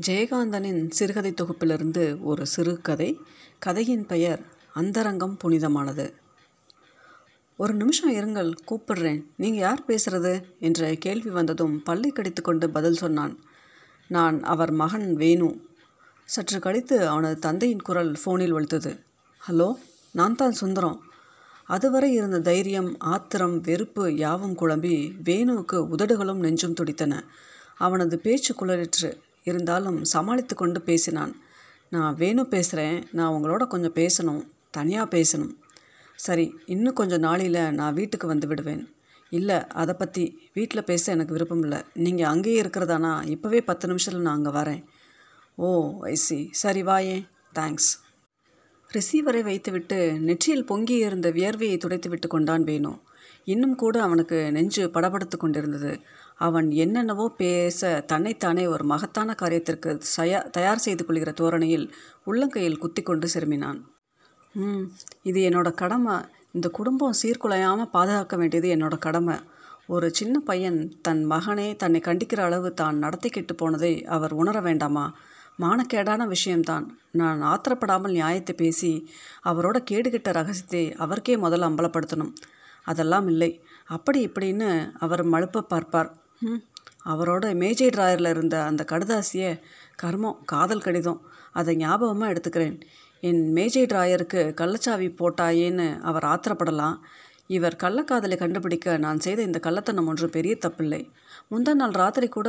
ஜெயகாந்தனின் சிறுகதை தொகுப்பிலிருந்து ஒரு சிறுகதை கதையின் பெயர் அந்தரங்கம் புனிதமானது. ஒரு நிமிஷம் இருங்கள் கூப்பிடுறேன். நீங்கள் யார் பேசுறது? என்ற கேள்வி வந்ததும் பல்லை கடித்துக்கொண்டு பதில் சொன்னான். நான் அவர் மகன் வேணு. சற்று கழித்து அவனது தந்தையின் குரல் ஃபோனில் ஒழித்தது ஹலோ நான் தான் சுந்தரம். அதுவரை இருந்த தைரியம் ஆத்திரம் வெறுப்பு யாவும் குழம்பி வேணுவுக்கு உதடுகளும் நெஞ்சும் துடித்தன. அவனது பேச்சு குளறிற்று. இருந்தாலும் சமாளித்து கொண்டு பேசினான். நான் வேணு பேசுகிறேன் நான் உங்களோட கொஞ்சம் பேசணும். தனியாக பேசணும். சரி இன்னும் கொஞ்சம் நாளையில் நான் வீட்டுக்கு வந்து விடுவேன். இல்லை அதை பற்றி வீட்டில் பேச எனக்கு விருப்பம் இல்லை நீங்கள் அங்கேயே இருக்கிறதானா? இப்போவே பத்து நிமிஷத்தில் நான் அங்கே வரேன். ஓ ஐசி சரி வாயே தேங்க்ஸ். ரிசீவரை வைத்துவிட்டு நெற்றியில் பொங்கி இருந்த வியர்வையை துடைத்து விட்டு கொண்டான் வேணு. இன்னும் கூட அவனுக்கு நெஞ்சு படபடுத்து கொண்டிருந்தது. அவன் என்னென்னவோ பேச தன்னைத்தானே ஒரு மகத்தான காரியத்திற்கு சயா தயார் செய்து கொள்கிற தோரணையில் உள்ளங்கையில் குத்தி கொண்டு சிறுமினான். ம் இது என்னோட கடமை. இந்த குடும்பம் சீர்குலையாமல் பாதுகாக்க வேண்டியது என்னோட கடமை. ஒரு சின்ன பையன் தன் மகனே தன்னை கண்டிக்கிற அளவு தான் நடத்திக்கிட்டு போனதை அவர் உணர வேண்டாமா? மானக்கேடான விஷயம்தான். நான் ஆத்திரப்படாமல் நியாயத்தை பேசி அவரோட கேடுகிட்ட ரகசியத்தை அவருக்கே முதல்ல அம்பலப்படுத்தணும். அதெல்லாம் இல்லை. அப்படி இப்படின்னு அவர் மழுப்ப பார்ப்பார். அவரோட மேஜை ட்ராயரில் இருந்த அந்த கடுதாசியை கர்மம் காதல் கடிதம் அதை ஞாபகமாக எடுத்துக்கிறேன். என் மேஜை ட்ராயருக்கு கள்ளச்சாவி போட்டாயேன்னு அவர் ஆத்திரப்படலாம். இவர் கள்ளக்காதலை கண்டுபிடிக்க நான் செய்த இந்த கள்ளத்தனம் ஒன்றும் பெரிய தப்பில்லை. முந்தா நாள் ராத்திரி கூட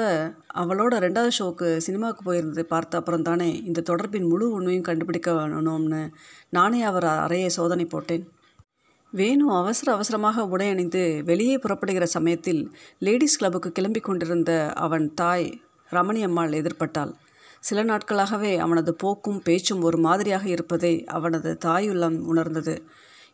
அவளோட ரெண்டாவது ஷோக்கு சினிமாவுக்கு போயிருந்தது பார்த்த அப்புறம் தானே இந்த தொடர்பின் முழு உண்மையும் கண்டுபிடிக்க வேணும்னு நானே அவர் அறையை சோதனை போட்டேன். வேணு அவசர அவசரமாக உடை அணிந்து வெளியே புறப்படுகிற சமயத்தில் லேடிஸ் கிளப்புக்கு கிளம்பி கொண்டிருந்த அவன் தாய் ரமணி அம்மாள் எதிர்பட்டாள். சில நாட்களாகவே அவனது போக்கும் பேச்சும் ஒரு மாதிரியாக இருப்பதை அவனது தாயுள்ளம் உணர்ந்தது.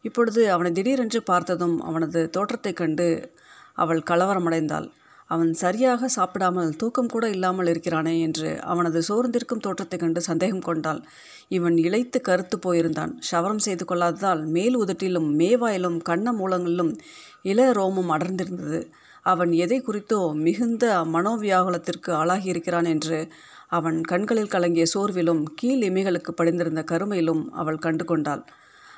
இப்பொழுது அவனை திடீரென்று பார்த்ததும் அவனது தோற்றத்தைக் கண்டு அவள் கலவரமடைந்தாள். அவன் சரியாக சாப்பிடாமல் தூக்கம் கூட இல்லாமல் இருக்கிறானே என்று அவனது சோர்ந்திருக்கும் தோற்றத்தைக் கண்டு சந்தேகம் கொண்டாள். இவன் இழைத்து கருத்து போயிருந்தான். ஷவரம் செய்து கொள்ளாததால் மேல் உதட்டிலும் மேவாயிலும் கண்ண மூலங்களிலும் இள ரோமம் அடர்ந்திருந்தது. அவன் எதை குறித்தோ மிகுந்த மனோவியாகுலத்திற்கு ஆளாகி இருக்கிறான் என்று அவன் கண்களில் கலங்கிய சோர்விலும் கீழ் இமைகளுக்கு படிந்திருந்த கருமையிலும் அவள் கண்டு கொண்டாள்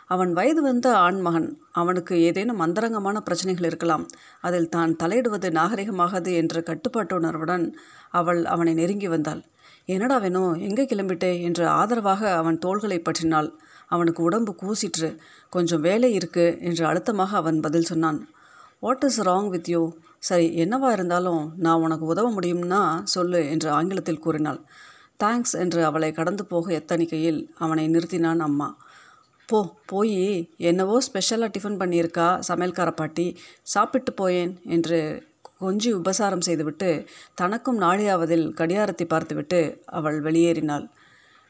அவன் வயது வந்த ஆண்மகன். அவனுக்கு ஏதேனும் அந்தரங்கமான பிரச்சனைகள் இருக்கலாம். அதில் தான் தலையிடுவது நாகரிகமாகாது என்ற கட்டுப்பாட்டுணர்வுடன் அவள் அவனை நெருங்கி வந்தாள். என்னடா வேணும் எங்கே கிளம்பிட்டே? என்று ஆதரவாக அவன் தோள்களை பற்றினாள். அவனுக்கு உடம்பு கூசிற்று. கொஞ்சம் வேலை இருக்கு என்று அழுத்தமாக அவன் பதில் சொன்னான். What is wrong with you சரி என்னவா இருந்தாலும் நான் உனக்கு உதவ முடியும்னா சொல்லு என்று ஆங்கிலத்தில் கூறினாள். தேங்க்ஸ் என்று அவளை கடந்து போக எத்தனிக்கையில் அவனை நிறுத்தினான் அம்மா. போ போய் என்னவோ ஸ்பெஷலாக டிஃபன் பண்ணியிருக்கா சமையல்கார பாட்டி. சாப்பிட்டு போயேன் என்று கொஞ்சி உபசாரம் செய்துவிட்டு தனக்கும் நாளையாவதில் கடியாரத்தை பார்த்துவிட்டு அவள் வெளியேறினாள்.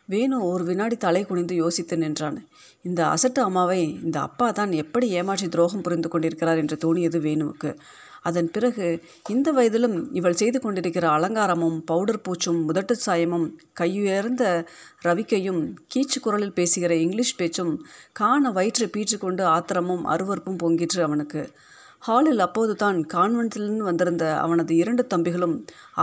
வேணு ஒரு வினாடி தலை குனிந்து யோசித்து நின்றான். இந்த அசட்டு அம்மாவை இந்த அப்பா தான் எப்படி ஏமாற்றி துரோகம் புரிந்து கொண்டிருக்கிறார் என்று தோணியது வேணுவுக்கு. அதன் பிறகு இந்த வயதிலும் இவள் செய்து கொண்டிருக்கிற அலங்காரமும் பவுடர் பூச்சும் முதட்டு சாயமும் கையுயர்ந்த ரவிக்கையும் கீச்சு குரலில் பேசுகிற இங்கிலீஷ் பேச்சும் காண வயிற்று பீற்றுக்கொண்டு ஆத்திரமும் அருவறுப்பும் பொங்கிற்று அவனுக்கு. ஹாலில் அப்போது தான் கான்வென்ட்டிலிருந்து வந்திருந்த அவனது இரண்டு தம்பிகளும்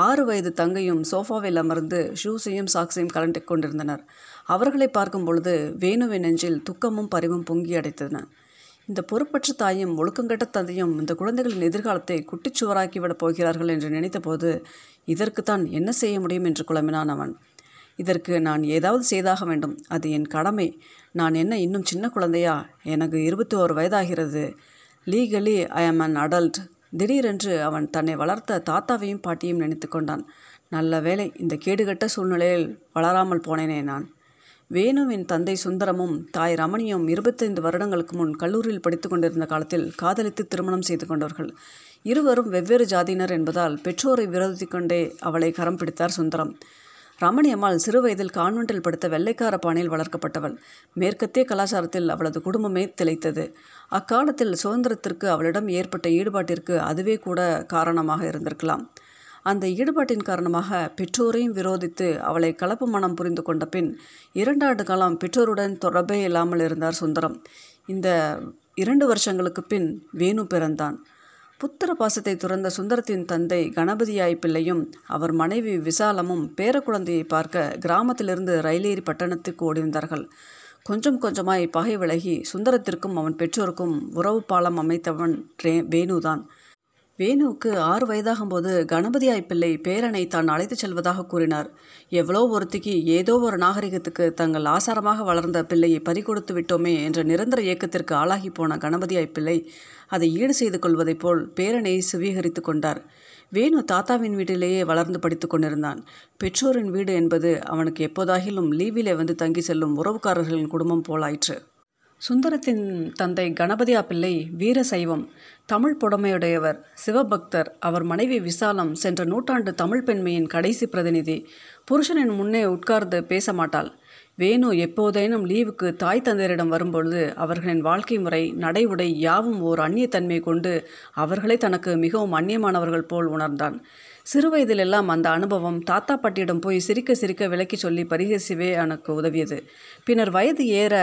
ஆறு வயது தங்கையும் சோஃபாவில் அமர்ந்து ஷூஸையும் சாக்ஸையும் கலண்டு கொண்டிருந்தனர். அவர்களை பார்க்கும் பொழுது வேணுவின் நெஞ்சில் துக்கமும் பரிவும் பொங்கி அடைத்தன. இந்த பொறுப்பற்ற தாயும் ஒழுக்கங்கட்ட தந்தையும் இந்த குழந்தைகளின் எதிர்காலத்தை குட்டிச்சுவராக்கிவிடப் போகிறார்கள் என்று நினைத்தபோது இதற்குத்தான் என்ன செய்ய முடியும் என்று குழம்பினான் அவன். இதற்கு நான் ஏதாவது செய்தாக வேண்டும். அது என் கடமை. நான் என்ன இன்னும் சின்ன குழந்தையா? எனக்கு இருபத்தி ஓரு வயதாகிறது. லீகலி ஐ ஆம் அன் அடல்ட் திடீரென்று அவன் தன்னை வளர்த்த தாத்தாவையும் பாட்டியும் நினைத்து கொண்டான். நல்ல வேலை இந்த கேடுகட்ட சூழ்நிலையில் வளராமல் போனேனே நான். வேணுவின் தந்தை சுந்தரமும் தாய் ரமணியும் இருபத்தைந்து வருடங்களுக்கு முன் கல்லூரியில் படித்து கொண்டிருந்த காலத்தில் காதலித்து திருமணம் செய்து கொண்டவர்கள். இருவரும் வெவ்வேறு ஜாதியினர் என்பதால் பெற்றோரை விரோதித்து கொண்டே அவளை கரம் பிடித்தார் சுந்தரம். ரமணி அம்மாள் சிறு வயதில் கான்வென்ட்டில் படுத்த வெள்ளைக்கார பாணியில் வளர்க்கப்பட்டவள். மேற்கத்திய கலாச்சாரத்தில் அவளது குடும்பமே திளைத்தது. அக்காலத்தில் சுதந்திரத்திற்கு அவளிடம் ஏற்பட்ட ஈடுபாட்டிற்கு அதுவே கூட காரணமாக இருந்திருக்கலாம். அந்த ஈடுபாட்டின் காரணமாக பெற்றோரையும் விரோதித்து அவளை கலப்பு மனம் புரிந்து கொண்ட பின் இரண்டாண்டு காலம் பெற்றோருடன் தொடர்பே இல்லாமல் இருந்தார் சுந்தரம். இந்த இரண்டு வருஷங்களுக்கு பின் வேணு பிறந்தான். புத்திர பாசத்தை துறந்த சுந்தரத்தின் தந்தை கணபதியாய் பிள்ளையும் அவர் மனைவி விசாலமும் பேரக்குழந்தையை பார்க்க கிராமத்திலிருந்து ரயிலேறி பட்டணத்துக்கு ஓடிவந்தார்கள் கொஞ்சம் கொஞ்சமாய் பகை விலகி சுந்தரத்திற்கும் அவன் பெற்றோருக்கும் உறவு பாலம் அமைத்தவன் ரே வேணுதான். வேணுவுக்கு ஆறு வயதாகும்போது கணபதியாய் பிள்ளை பேரனை தான் அழைத்துச் செல்வதாக கூறினார். எவ்வளோ ஒருத்திக்கு ஏதோ ஒரு நாகரிகத்துக்கு தங்கள் ஆசாரமாக வளர்ந்த பிள்ளையை பறிகொடுத்து விட்டோமே என்ற நிரந்தர இயக்கத்திற்கு ஆளாகி போன கணபதியாய் பிள்ளை அதை ஈடு செய்து கொள்வதைப் போல் பேரனை சுவீகரித்து கொண்டார். வேணு தாத்தாவின் வீட்டிலேயே வளர்ந்து படித்து கொண்டிருந்தான். பெற்றோரின் வீடு என்பது அவனுக்கு எப்போதாகிலும் லீவிலே வந்து தங்கி செல்லும் உறவுக்காரர்களின் குடும்பம் போலாயிற்று. சுந்தரத்தின் தந்தை கணபதியா பிள்ளை வீர சைவம் தமிழ் புடமையுடையவர் சிவபக்தர். அவர் மனைவி விசாலம் சென்ற நூற்றாண்டு தமிழ் பெண்மையின் கடைசி பிரதிநிதி. புருஷனின் முன்னே உட்கார்ந்து பேச மாட்டாள். வேணு எப்போதேனும் லீவுக்கு தாய் தந்தையரிடம் வரும்பொழுது அவர்களின் வாழ்க்கை முறை நடை உடை யாவும் ஓர் அந்நியத்தன்மை கொண்டு அவர்களே தனக்கு மிகவும் அந்நியமானவர்கள் போல் உணர்ந்தான். சிறுவயதிலெல்லாம் அந்த அனுபவம் தாத்தா பாட்டியிடம் போய் சிரிக்க சிரிக்க விளக்கி சொல்லி பரிகசிவே எனக்கு உதவியது. பின்னர் வயது ஏற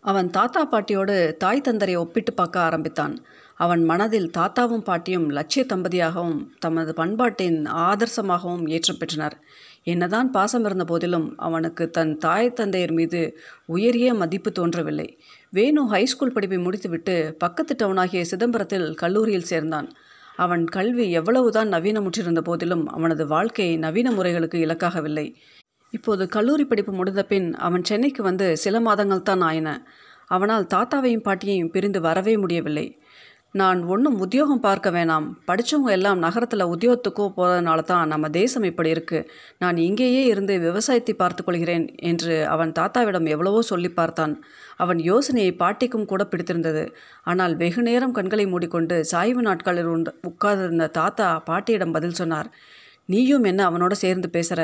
அவன் தாத்தா பாட்டியோடு தாய் தந்தரை ஒப்பிட்டு பார்க்க ஆரம்பித்தான். அவன் மனதில் தாத்தாவும் பாட்டியும் லட்சிய தம்பதியாகவும் தமது பண்பாட்டின் ஆதர்சமாகவும் ஏற்றம் பெற்றனர். என்னதான் பாசம் இருந்த போதிலும் அவனுக்கு தன் தாய் தந்தையர் மீது உயரிய மதிப்பு தோன்றவில்லை. வேணு ஹைஸ்கூல் படிப்பை முடித்துவிட்டு பக்கத்து டவுனாகிய சிதம்பரத்தில் கல்லூரியில் சேர்ந்தான். அவன் கல்வி எவ்வளவுதான் நவீனமுற்றிருந்த போதிலும் அவனது வாழ்க்கை நவீன முறைகளுக்கு இலக்காகவில்லை. இப்போது கல்லூரி படிப்பு முடிந்த பின் அவன் சென்னைக்கு வந்து சில மாதங்கள் தான் ஆயின. அவனால் தாத்தாவையும் பாட்டியையும் பிரிந்து வரவே முடியவில்லை. நான் ஒன்றும் உத்தியோகம் பார்க்க வேணாம். படித்தவங்க எல்லாம் நகரத்தில் உத்தியோகத்துக்கோ போகிறதுனால தான் நம்ம தேசம் இப்படி இருக்குது நான் இங்கேயே இருந்து விவசாயத்தை பார்த்து கொள்கிறேன் என்று அவன் தாத்தாவிடம் எவ்வளவோ சொல்லி பார்த்தான். அவன் யோசனையை பாட்டிக்கும் கூட பிடித்திருந்தது. ஆனால் வெகு நேரம் கண்களை மூடிக்கொண்டு சாய்வு நாட்களில் உண்டு உட்கார்ந்திருந்த தாத்தா பாட்டியிடம் பதில் சொன்னார். நீயும் என்ன அவனோட சேர்ந்து பேசுகிற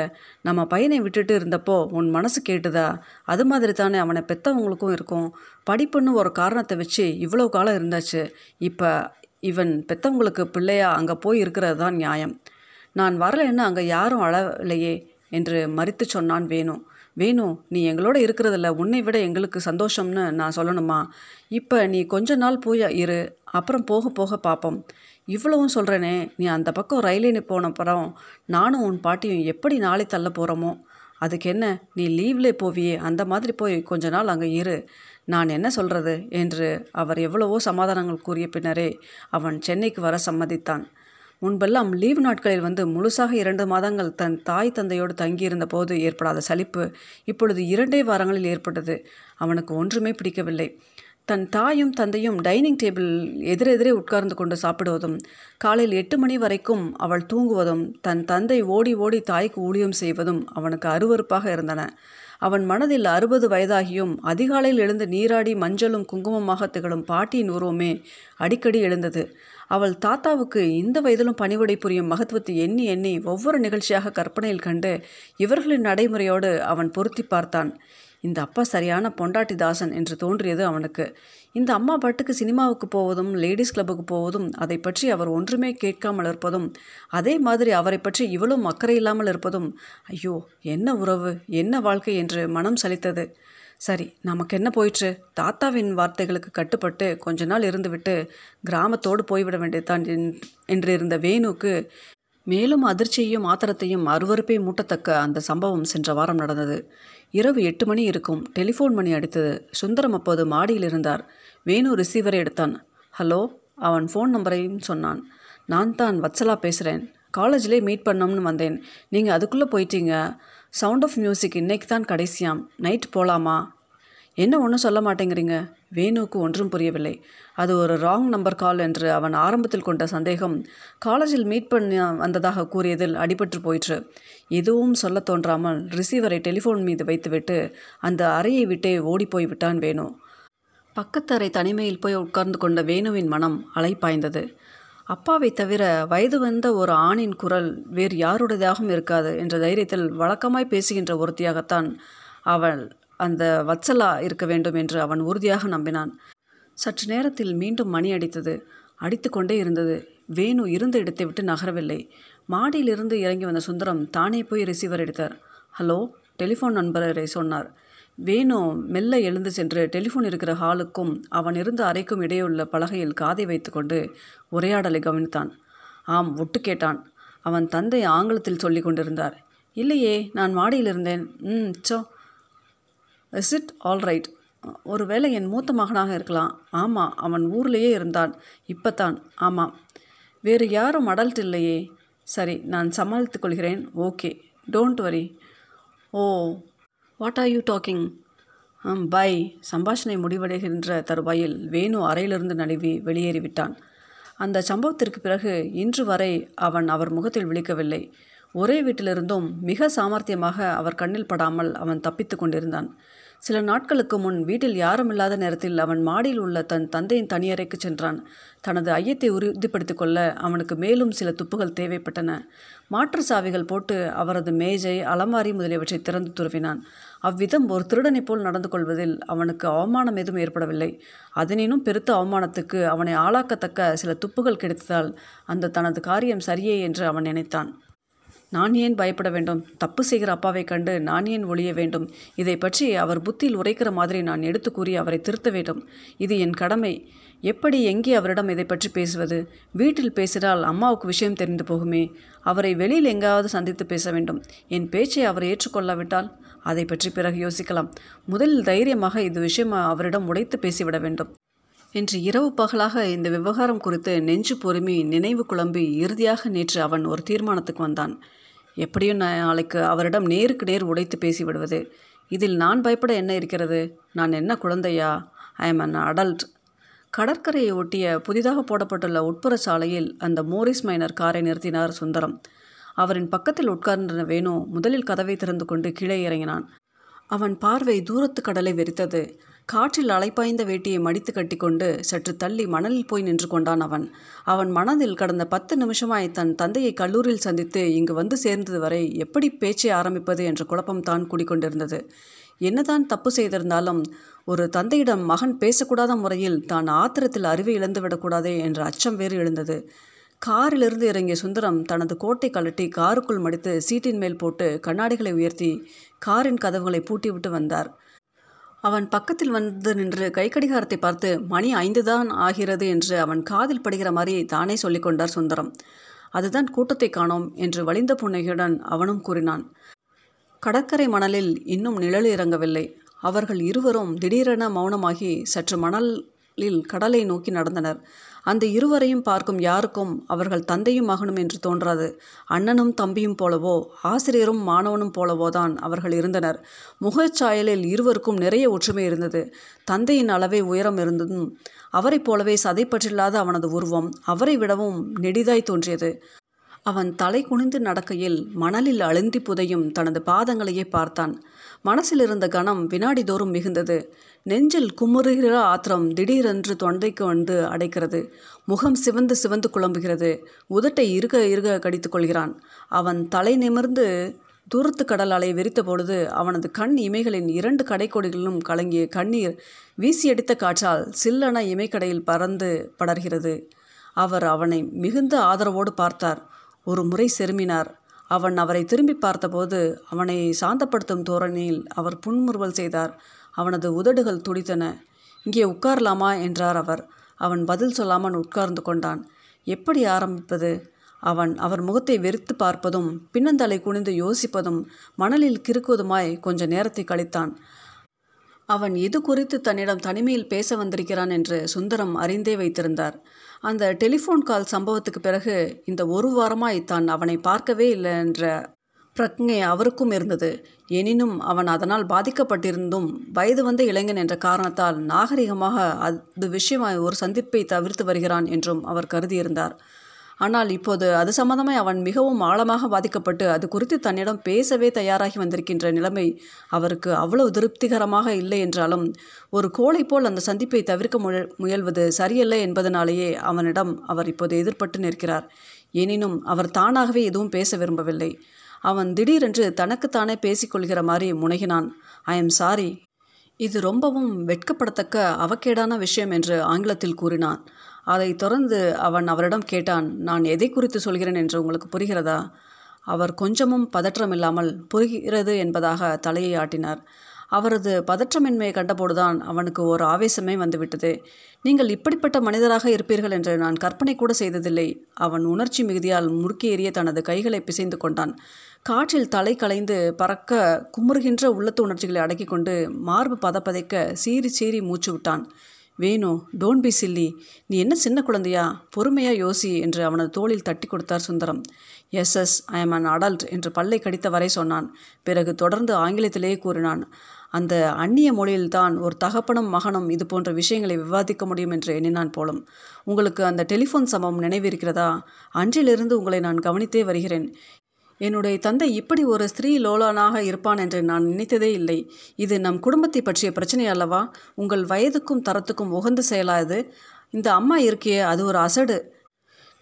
நம்ம பையனை விட்டுட்டு இருந்தப்போ உன் மனசு கேட்டுதா? அது மாதிரி தானே அவனை பெற்றவங்களுக்கும் இருக்கும். படிப்புன்னு ஒரு காரணத்தை வச்சு இவ்வளோ காலம் இருந்தாச்சு. இப்போ இவன் பெற்றவங்களுக்கு பிள்ளையா அங்கே போய் இருக்கிறது தான் நியாயம். நான் வரலைன்னு அங்கே யாரும் அழலையே என்று மறித்து சொன்னான் வேணு. வேணு நீ எங்களோட இருக்கிறதில்ல. உன்னை விட எங்களுக்கு சந்தோஷம்னு நான் சொல்லணுமா? இப்போ நீ கொஞ்ச நாள் போய் இரு. அப்புறம் போக போக பார்ப்போம் இவ்வளவும் சொல்கிறேனே நீ அந்த பக்கம் ரயிலினு போன அப்புறம் நானும் உன் பாட்டியும் எப்படி நாளை தள்ள போகிறோமோ அதுக்கு என்ன? நீ லீவ்லே போவியே. அந்த மாதிரி போய் கொஞ்ச நாள் அங்கே இரு. நான் என்ன சொல்கிறது என்று அவர் எவ்வளவோ சமாதானங்கள் கூறிய பின்னரே அவன் சென்னைக்கு வர சம்மதித்தான். முன்பெல்லாம் லீவு நாட்களில் வந்து முழுசாக இரண்டு மாதங்கள் தன் தாய் தந்தையோடு தங்கியிருந்த போது ஏற்படாத சலிப்பு இப்பொழுது இரண்டே வாரங்களில் ஏற்பட்டது. அவனுக்கு ஒன்றுமே பிடிக்கவில்லை. தன் தாயும் தந்தையும் டைனிங் டேபிள் எதிரெதிரே உட்கார்ந்து கொண்டு சாப்பிடுவதும் காலையில் எட்டு மணி வரைக்கும் அவள் தூங்குவதும் தன் தந்தை ஓடி ஓடி தாய்க்கு ஊழியம் செய்வதும் அவனுக்கு அருவருப்பாக இருந்தன. அவன் மனதில் அறுபது வயதாகியும் அதிகாலையில் எழுந்து நீராடி மஞ்சளும் குங்குமமாக திகழும் பாட்டியின் உருவமே அடிக்கடி எழுந்தது. அவள் தாத்தாவுக்கு இந்த வயதிலும் பணிவிடை புரியும் மகத்துவத்தை எண்ணி எண்ணி ஒவ்வொரு நிகழ்ச்சியாக கற்பனையில் கண்டு இவர்களின் நடைமுறையோடு அவன் பொருத்தி பார்த்தான். இந்த அப்பா சரியான பொண்டாட்டி தாசன் என்று தோன்றியது அவனுக்கு. இந்த அம்மா பாட்டுக்கு சினிமாவுக்கு போவதும் லேடிஸ் கிளப்புக்கு போவதும் அதை பற்றி அவர் ஒன்றுமே கேட்காமல் இருப்பதும் அதே மாதிரி அவரை பற்றி இவளும் அக்கறை இல்லாமல் இருப்பதும் ஐயோ என்ன உறவு என்ன வாழ்க்கை என்று மனம் சலித்தது. சரி நமக்கு என்ன போயிற்று? தாத்தாவின் வார்த்தைகளுக்கு கட்டுப்பட்டு கொஞ்ச நாள் இருந்துவிட்டு கிராமத்தோடு போய்விட வேண்டியதான் என்று இருந்த வேணுக்கு மேலும் அதிர்ச்சியையும் ஆத்திரத்தையும் அருவறுப்பை மூட்டத்தக்க அந்த சம்பவம் சென்ற வாரம் நடந்தது. இரவு எட்டு மணி இருக்கும். டெலிஃபோன் மணி அடித்தது. சுந்தரம் அப்போது மாடியில் இருந்தார். வேணு ரிசீவரை எடுத்தான். ஹலோ அவன் ஃபோன் நம்பரையும் சொன்னான். நான் தான் வத்சலா பேசுகிறேன் காலேஜ்லேயே மீட் பண்ணோம்னு வந்தேன். நீங்கள் அதுக்குள்ளே போயிட்டீங்க. சவுண்ட் ஆஃப் மியூசிக் இன்னைக்கு தான் கடைசியாம். நைட் போகலாமா என்ன ஒன்றும் சொல்ல மாட்டேங்கிறீங்க. வேணுவுக்கு ஒன்றும் புரியவில்லை. அது ஒரு ராங் நம்பர் கால் என்று அவன் ஆரம்பத்தில் கொண்ட சந்தேகம் காலேஜில் மீட் பண்ண வந்ததாக கூறியதில் அடிபட்டு போயிற்று. எதுவும் சொல்ல தோன்றாமல் ரிசீவரை டெலிஃபோன் மீது வைத்துவிட்டு அந்த அறையை விட்டே ஓடிப்போய் விட்டான் வேணு. பக்கத்தறை தனிமையில் போய் உட்கார்ந்து கொண்ட வேணுவின் மனம் அலைப்பாய்ந்தது. அப்பாவை தவிர வயது வந்த ஒரு ஆணின் குரல் வேறு யாருடையதாகவும் இருக்காது என்ற தைரியத்தில் வழக்கமாய் பேசுகின்ற ஒருத்தியாகத்தான் அவள் அந்த வச்சலா இருக்க வேண்டும் என்று அவன் உறுதியாக நம்பினான். சற்று நேரத்தில் மீண்டும் மணி அடித்தது. அடித்து கொண்டே இருந்தது. வேணு இருந்த இடத்தை விட்டு நகரவில்லை. மாடியிலிருந்து இறங்கி வந்த சுந்தரம் தானே போய் ரிசீவர் எடுத்தார். ஹலோ டெலிஃபோன் நண்பரை சொன்னார். வேணு மெல்ல எழுந்து சென்று டெலிஃபோன் இருக்கிற ஹாலுக்கும் அவன் இருந்த அறைக்கும் இடையுள்ள பலகையில் காதை வைத்துக்கொண்டு உரையாடலை கவனித்தான். ஆம் ஒட்டு கேட்டான். அவன் தந்தை ஆங்கிலத்தில் சொல்லி கொண்டிருந்தார். இல்லையே நான் மாடியில் இருந்தேன். ம் so is it all right ஒருவேளை என் மூத்த மகனாக இருக்கலாம். ஆமாம் அவன் ஊர்லேயே இருந்தான். இப்போத்தான். ஆமாம் வேறு யாரும் அடல்ட் இல்லையே. சரி நான் சமாளித்துக் கொள்கிறேன். Okay. Don't worry oh what are you talking bye சம்பாஷணை முடிவடைகின்ற தருவாயில் வேணு அறையிலிருந்து நழுவி வெளியேறிவிட்டான். அந்த சம்பவத்திற்கு பிறகு இன்று வரை அவன் அவர் முகத்தில் விழிக்கவில்லை. ஒரே வீட்டிலிருந்தும் மிக சாமர்த்தியமாக அவர் கண்ணில் படாமல் அவன் தப்பித்து கொண்டிருந்தான். சில நாட்களுக்கு முன் வீட்டில் யாரும் இல்லாத நேரத்தில் அவன் மாடியில் உள்ள தன் தந்தையின் தனியறைக்கு சென்றான். தனது ஐயத்தை உறுதிப்படுத்திக் கொள்ள அவனுக்கு மேலும் சில துப்புகள் தேவைப்பட்டன. மாற்று சாவிகள் போட்டு அவரது மேஜை அலமாரி முதலியவற்றை திறந்து துருவினான் அவ்விதம் ஒரு திருடனைப் போல் நடந்து கொள்வதில் அவனுக்கு அவமானம் எதுவும் ஏற்படவில்லை. அதனினும் பெருத்த அவமானத்துக்கு அவனை ஆளாக்கத்தக்க சில துப்புகள் கிடைத்ததால் அந்த தனது காரியம் சரியே என்று அவன் நினைத்தான். நான் ஏன் பயப்பட வேண்டும்? தப்பு செய்கிற அப்பாவை கண்டு நான் ஏன் ஒழிய வேண்டும்? இதை பற்றி அவர் புத்தியில் உரைக்கிற மாதிரி நான் எடுத்து கூறி அவரை திருத்த வேண்டும். இது என் கடமை. எப்படி எங்கே அவரிடம் இதை பற்றி பேசுவது? வீட்டில் பேசினால் அம்மாவுக்கு விஷயம் தெரிந்து போகுமே. அவரை வெளியில் எங்காவது சந்தித்து பேச வேண்டும். என் பேச்சை அவர் ஏற்றுக்கொள்ளாவிட்டால் அதை பற்றி பிறகு யோசிக்கலாம். முதலில் தைரியமாக இது விஷயம் அவரிடம் உடைத்து பேசிவிட வேண்டும். இன்று இரவு பகலாக இந்த விவகாரம் குறித்து நெஞ்சு பொறுமி நினைவு குழம்பி இறுதியாக நேற்று அவன் ஒரு தீர்மானத்துக்கு வந்தான். எப்படியும் நாளைக்கு அவரிடம் நேருக்கு நேர் உடைத்து பேசிவிடுவது இதில் நான் பயப்பட என்ன இருக்கிறது? நான் என்ன குழந்தையா? ஐ எம் அன் அடல்ட் கடற்கரையை ஒட்டிய புதிதாக போடப்பட்டுள்ள உட்புற சாலையில் அந்த மோரிஸ் மைனர் காரை நிறுத்தினார் சுந்தரம். அவரின் பக்கத்தில் உட்கார்ந்த வேணு முதலில் கதவை திறந்து கொண்டு கீழே இறங்கினான். அவன் பார்வை தூரத்து கடலை வெறித்தது. காற்றில் அலைப்பாய்ந்த வேட்டியை மடித்து கட்டிக்கொண்டு சற்று தள்ளி மணலில் போய் நின்று கொண்டான் அவன். அவன் மனதில் கடந்த பத்து நிமிஷமாய் தன் தந்தையை கல்லூரியில் சந்தித்து இங்கு வந்து சேர்ந்தது வரை எப்படி பேச்சை ஆரம்பிப்பது என்ற குழப்பம் தான் குடிக்கொண்டிருந்தது. என்னதான் தப்பு செய்திருந்தாலும் ஒரு தந்தையிடம் மகன் பேசக்கூடாத முறையில் தான் ஆத்திரத்தில் அறிவை இழந்துவிடக்கூடாதே என்ற அச்சம் வேறு எழுந்தது. காரிலிருந்து இறங்கிய சுந்தரம் தனது கோட்டை கழட்டி காருக்குள் மடித்து சீட்டின் மேல் போட்டு கண்ணாடிகளை உயர்த்தி காரின் கதவுகளை பூட்டிவிட்டு வந்தார். அவன் பக்கத்தில் வந்து நின்று கைக்கடிகாரத்தை பார்த்து மணி ஐந்து தான் ஆகிறது என்று அவன் காதில் படுகிற மாதிரி தானே சொல்லிக்கொண்டார் சுந்தரம். அதுதான் கூட்டத்தை காணோம் என்று வலிந்த புன்னகையுடன் அவனும் கூறினான். கடற்கரை மணலில் இன்னும் நிழல் இறங்கவில்லை. அவர்கள் இருவரும் திடீரென மௌனமாகி சற்று மணலில் கடலை நோக்கி நடந்தனர். அந்த இருவரையும் பார்க்கும் யாருக்கும் அவர்கள் தந்தையும் மகனும் என்று தோன்றாது. அண்ணனும் தம்பியும் போலவோ ஆசிரியரும் மாணவனும் போலவோ தான் அவர்கள் இருந்தனர். முகச்சாயலில் இருவருக்கும் நிறைய ஒற்றுமை இருந்தது. தந்தையின் அளவே உயரம் இருந்ததும் அவரைப் போலவே சதைப்பற்றில்லாத அவனது உருவம் அவரை விடவும் நெடிதாய் தோன்றியது. அவன் தலை குனிந்து நடக்கையில் மணலில் அழுந்தி புதையும் தனது பாதங்களையே பார்த்தான். மனசில் இருந்த கணம் வினாடிதோறும் மிகுந்தது. நெஞ்சில் குமுறுகிற ஆத்திரம் திடீரென்று தொண்டைக்கு வந்து அடைக்கிறது. முகம் சிவந்து சிவந்து குழம்புகிறது. உதட்டை இருக இருக கடித்து கொள்கிறான். அவன் தலை நிமிர்ந்து தூரத்து கடல் அலை வெறித்த பொழுது அவனது கண் இமைகளின் இரண்டு கடைக்கோடிகளிலும் கலங்கிய கண்ணீர் வீசியடித்த காற்றால் சில்லென இமைக்கடையில் பறந்து படர்கிறது. அவர் அவனை மிகுந்த ஆதரவோடு பார்த்தார். ஒரு முறை செருமினார். அவன் அவரை திரும்பி பார்த்தபோது அவனை சாந்தப்படுத்தும் தோரணியில் அவர் புன்முறுவல் செய்தார். அவனது உதடுகள் துடித்தன. இங்கே உட்காரலாமா? என்றார் அவர். அவன் பதில் சொல்லாமல் உட்கார்ந்து கொண்டான். எப்படி ஆரம்பிப்பது? அவன் அவர் முகத்தை வெறித்து பார்ப்பதும் பின்னந்தலை குனிந்து யோசிப்பதும் மணலில் கிறுக்குவதுமாய் கொஞ்ச நேரத்தை கழித்தான். அவன் எது குறித்து தன்னிடம் தனிமையில் பேச வந்திருக்கிறான் என்று சுந்தரம் அறிந்தே வைத்திருந்தார். அந்த டெலிஃபோன் கால் சம்பவத்துக்கு பிறகு இந்த ஒரு வாரமாய் தான் அவனை பார்க்கவே இல்லை என்ற பிரக்ஞை அவருக்கும் இருந்தது. எனினும் அவன் அதனால் பாதிக்கப்பட்டிருந்தும் வயது வந்த இளைஞன் என்ற காரணத்தால் நாகரிகமாக அது விஷயமாய் ஒரு சந்திப்பை தவிர்த்து வருகிறான் என்றும் அவர் கருதியிருந்தார். ஆனால் இப்போது அது சம்பந்தமாய் அவன் மிகவும் ஆழமாக பாதிக்கப்பட்டு அது குறித்து தன்னிடம் பேசவே தயாராகி வந்திருக்கின்ற நிலைமை அவருக்கு அவ்வளவு திருப்திகரமாக இல்லை என்றாலும் ஒரு கோளை போல் அந்த சந்திப்பை தவிர்க்க முயல்வது சரியல்ல என்பதனாலேயே அவனிடம் அவர் இப்போது எதிர்பட்டு நிற்கிறார். எனினும் அவர் தானாகவே எதுவும் பேச விரும்பவில்லை. அவன் திடீரென்று தனக்குத்தானே பேசிக்கொள்கிற மாதிரி முனகினான். I am sorry. இது ரொம்பவும் வெட்கப்படத்தக்க அவக்கேடான விஷயம் என்று ஆங்கிலத்தில் கூறினான். அதைத் தொடர்ந்து அவன் அவரிடம் கேட்டான் நான் எதை குறித்து சொல்கிறேன் என்று உங்களுக்கு புரிகிறதா? அவர் கொஞ்சமும் பதற்றமில்லாமல் புரிகிறது என்பதாக தலையை ஆட்டினார். அவரது பதற்றமின்மையை கண்டபோதுதான் அவனுக்கு ஒரு ஆவேசமே வந்துவிட்டது. நீங்கள் இப்படிப்பட்ட மனிதராக இருப்பீர்கள் என்று நான் கற்பனை கூட செய்ததில்லை. அவன் உணர்ச்சி மிகுதியால் முறுக்கி எறிய தனது கைகளை பிசைந்து கொண்டான். காற்றில் தலை கலைந்து பறக்க குமுறுகின்ற உள்ளத்து உணர்ச்சிகளை அடக்கிக் கொண்டு மார்பு பதப்பதைக்க சீறி சீறி மூச்சு விட்டான். Venu don't be silly. நீ என்ன சின்ன குழந்தையா? பொறுமையா யோசி என்று அவனது தோளில் தட்டி கொடுத்தார் Sundaram. Yes yes I am an adult என்று பல்லை கடித்த வரை சொன்னான். பிறகு தொடர்ந்து ஆங்கிலத்திலேயே கூறினான் அந்த அந்நிய மொழியில்தான் ஒரு தகப்பனும் மகனும் இது போன்ற விஷயங்களை விவாதிக்க முடியும் என்று எண்ணினான் போலும். உங்களுக்கு அந்த டெலிஃபோன் சம்பவம் நினைவிருக்கிறதா? அன்றிலிருந்து உங்களை நான் கவனித்தே வருகிறேன். என்னுடைய தந்தை இப்படி ஒரு ஸ்திரீ லோலானாக இருப்பான் என்று நான் நினைத்ததே இல்லை. இது நம் குடும்பத்தை பற்றிய பிரச்சனை அல்லவா? உங்கள் வயதுக்கும் தரத்துக்கும் உகந்து செயலாது இந்த அம்மா இருக்கியே அது ஒரு அசடு.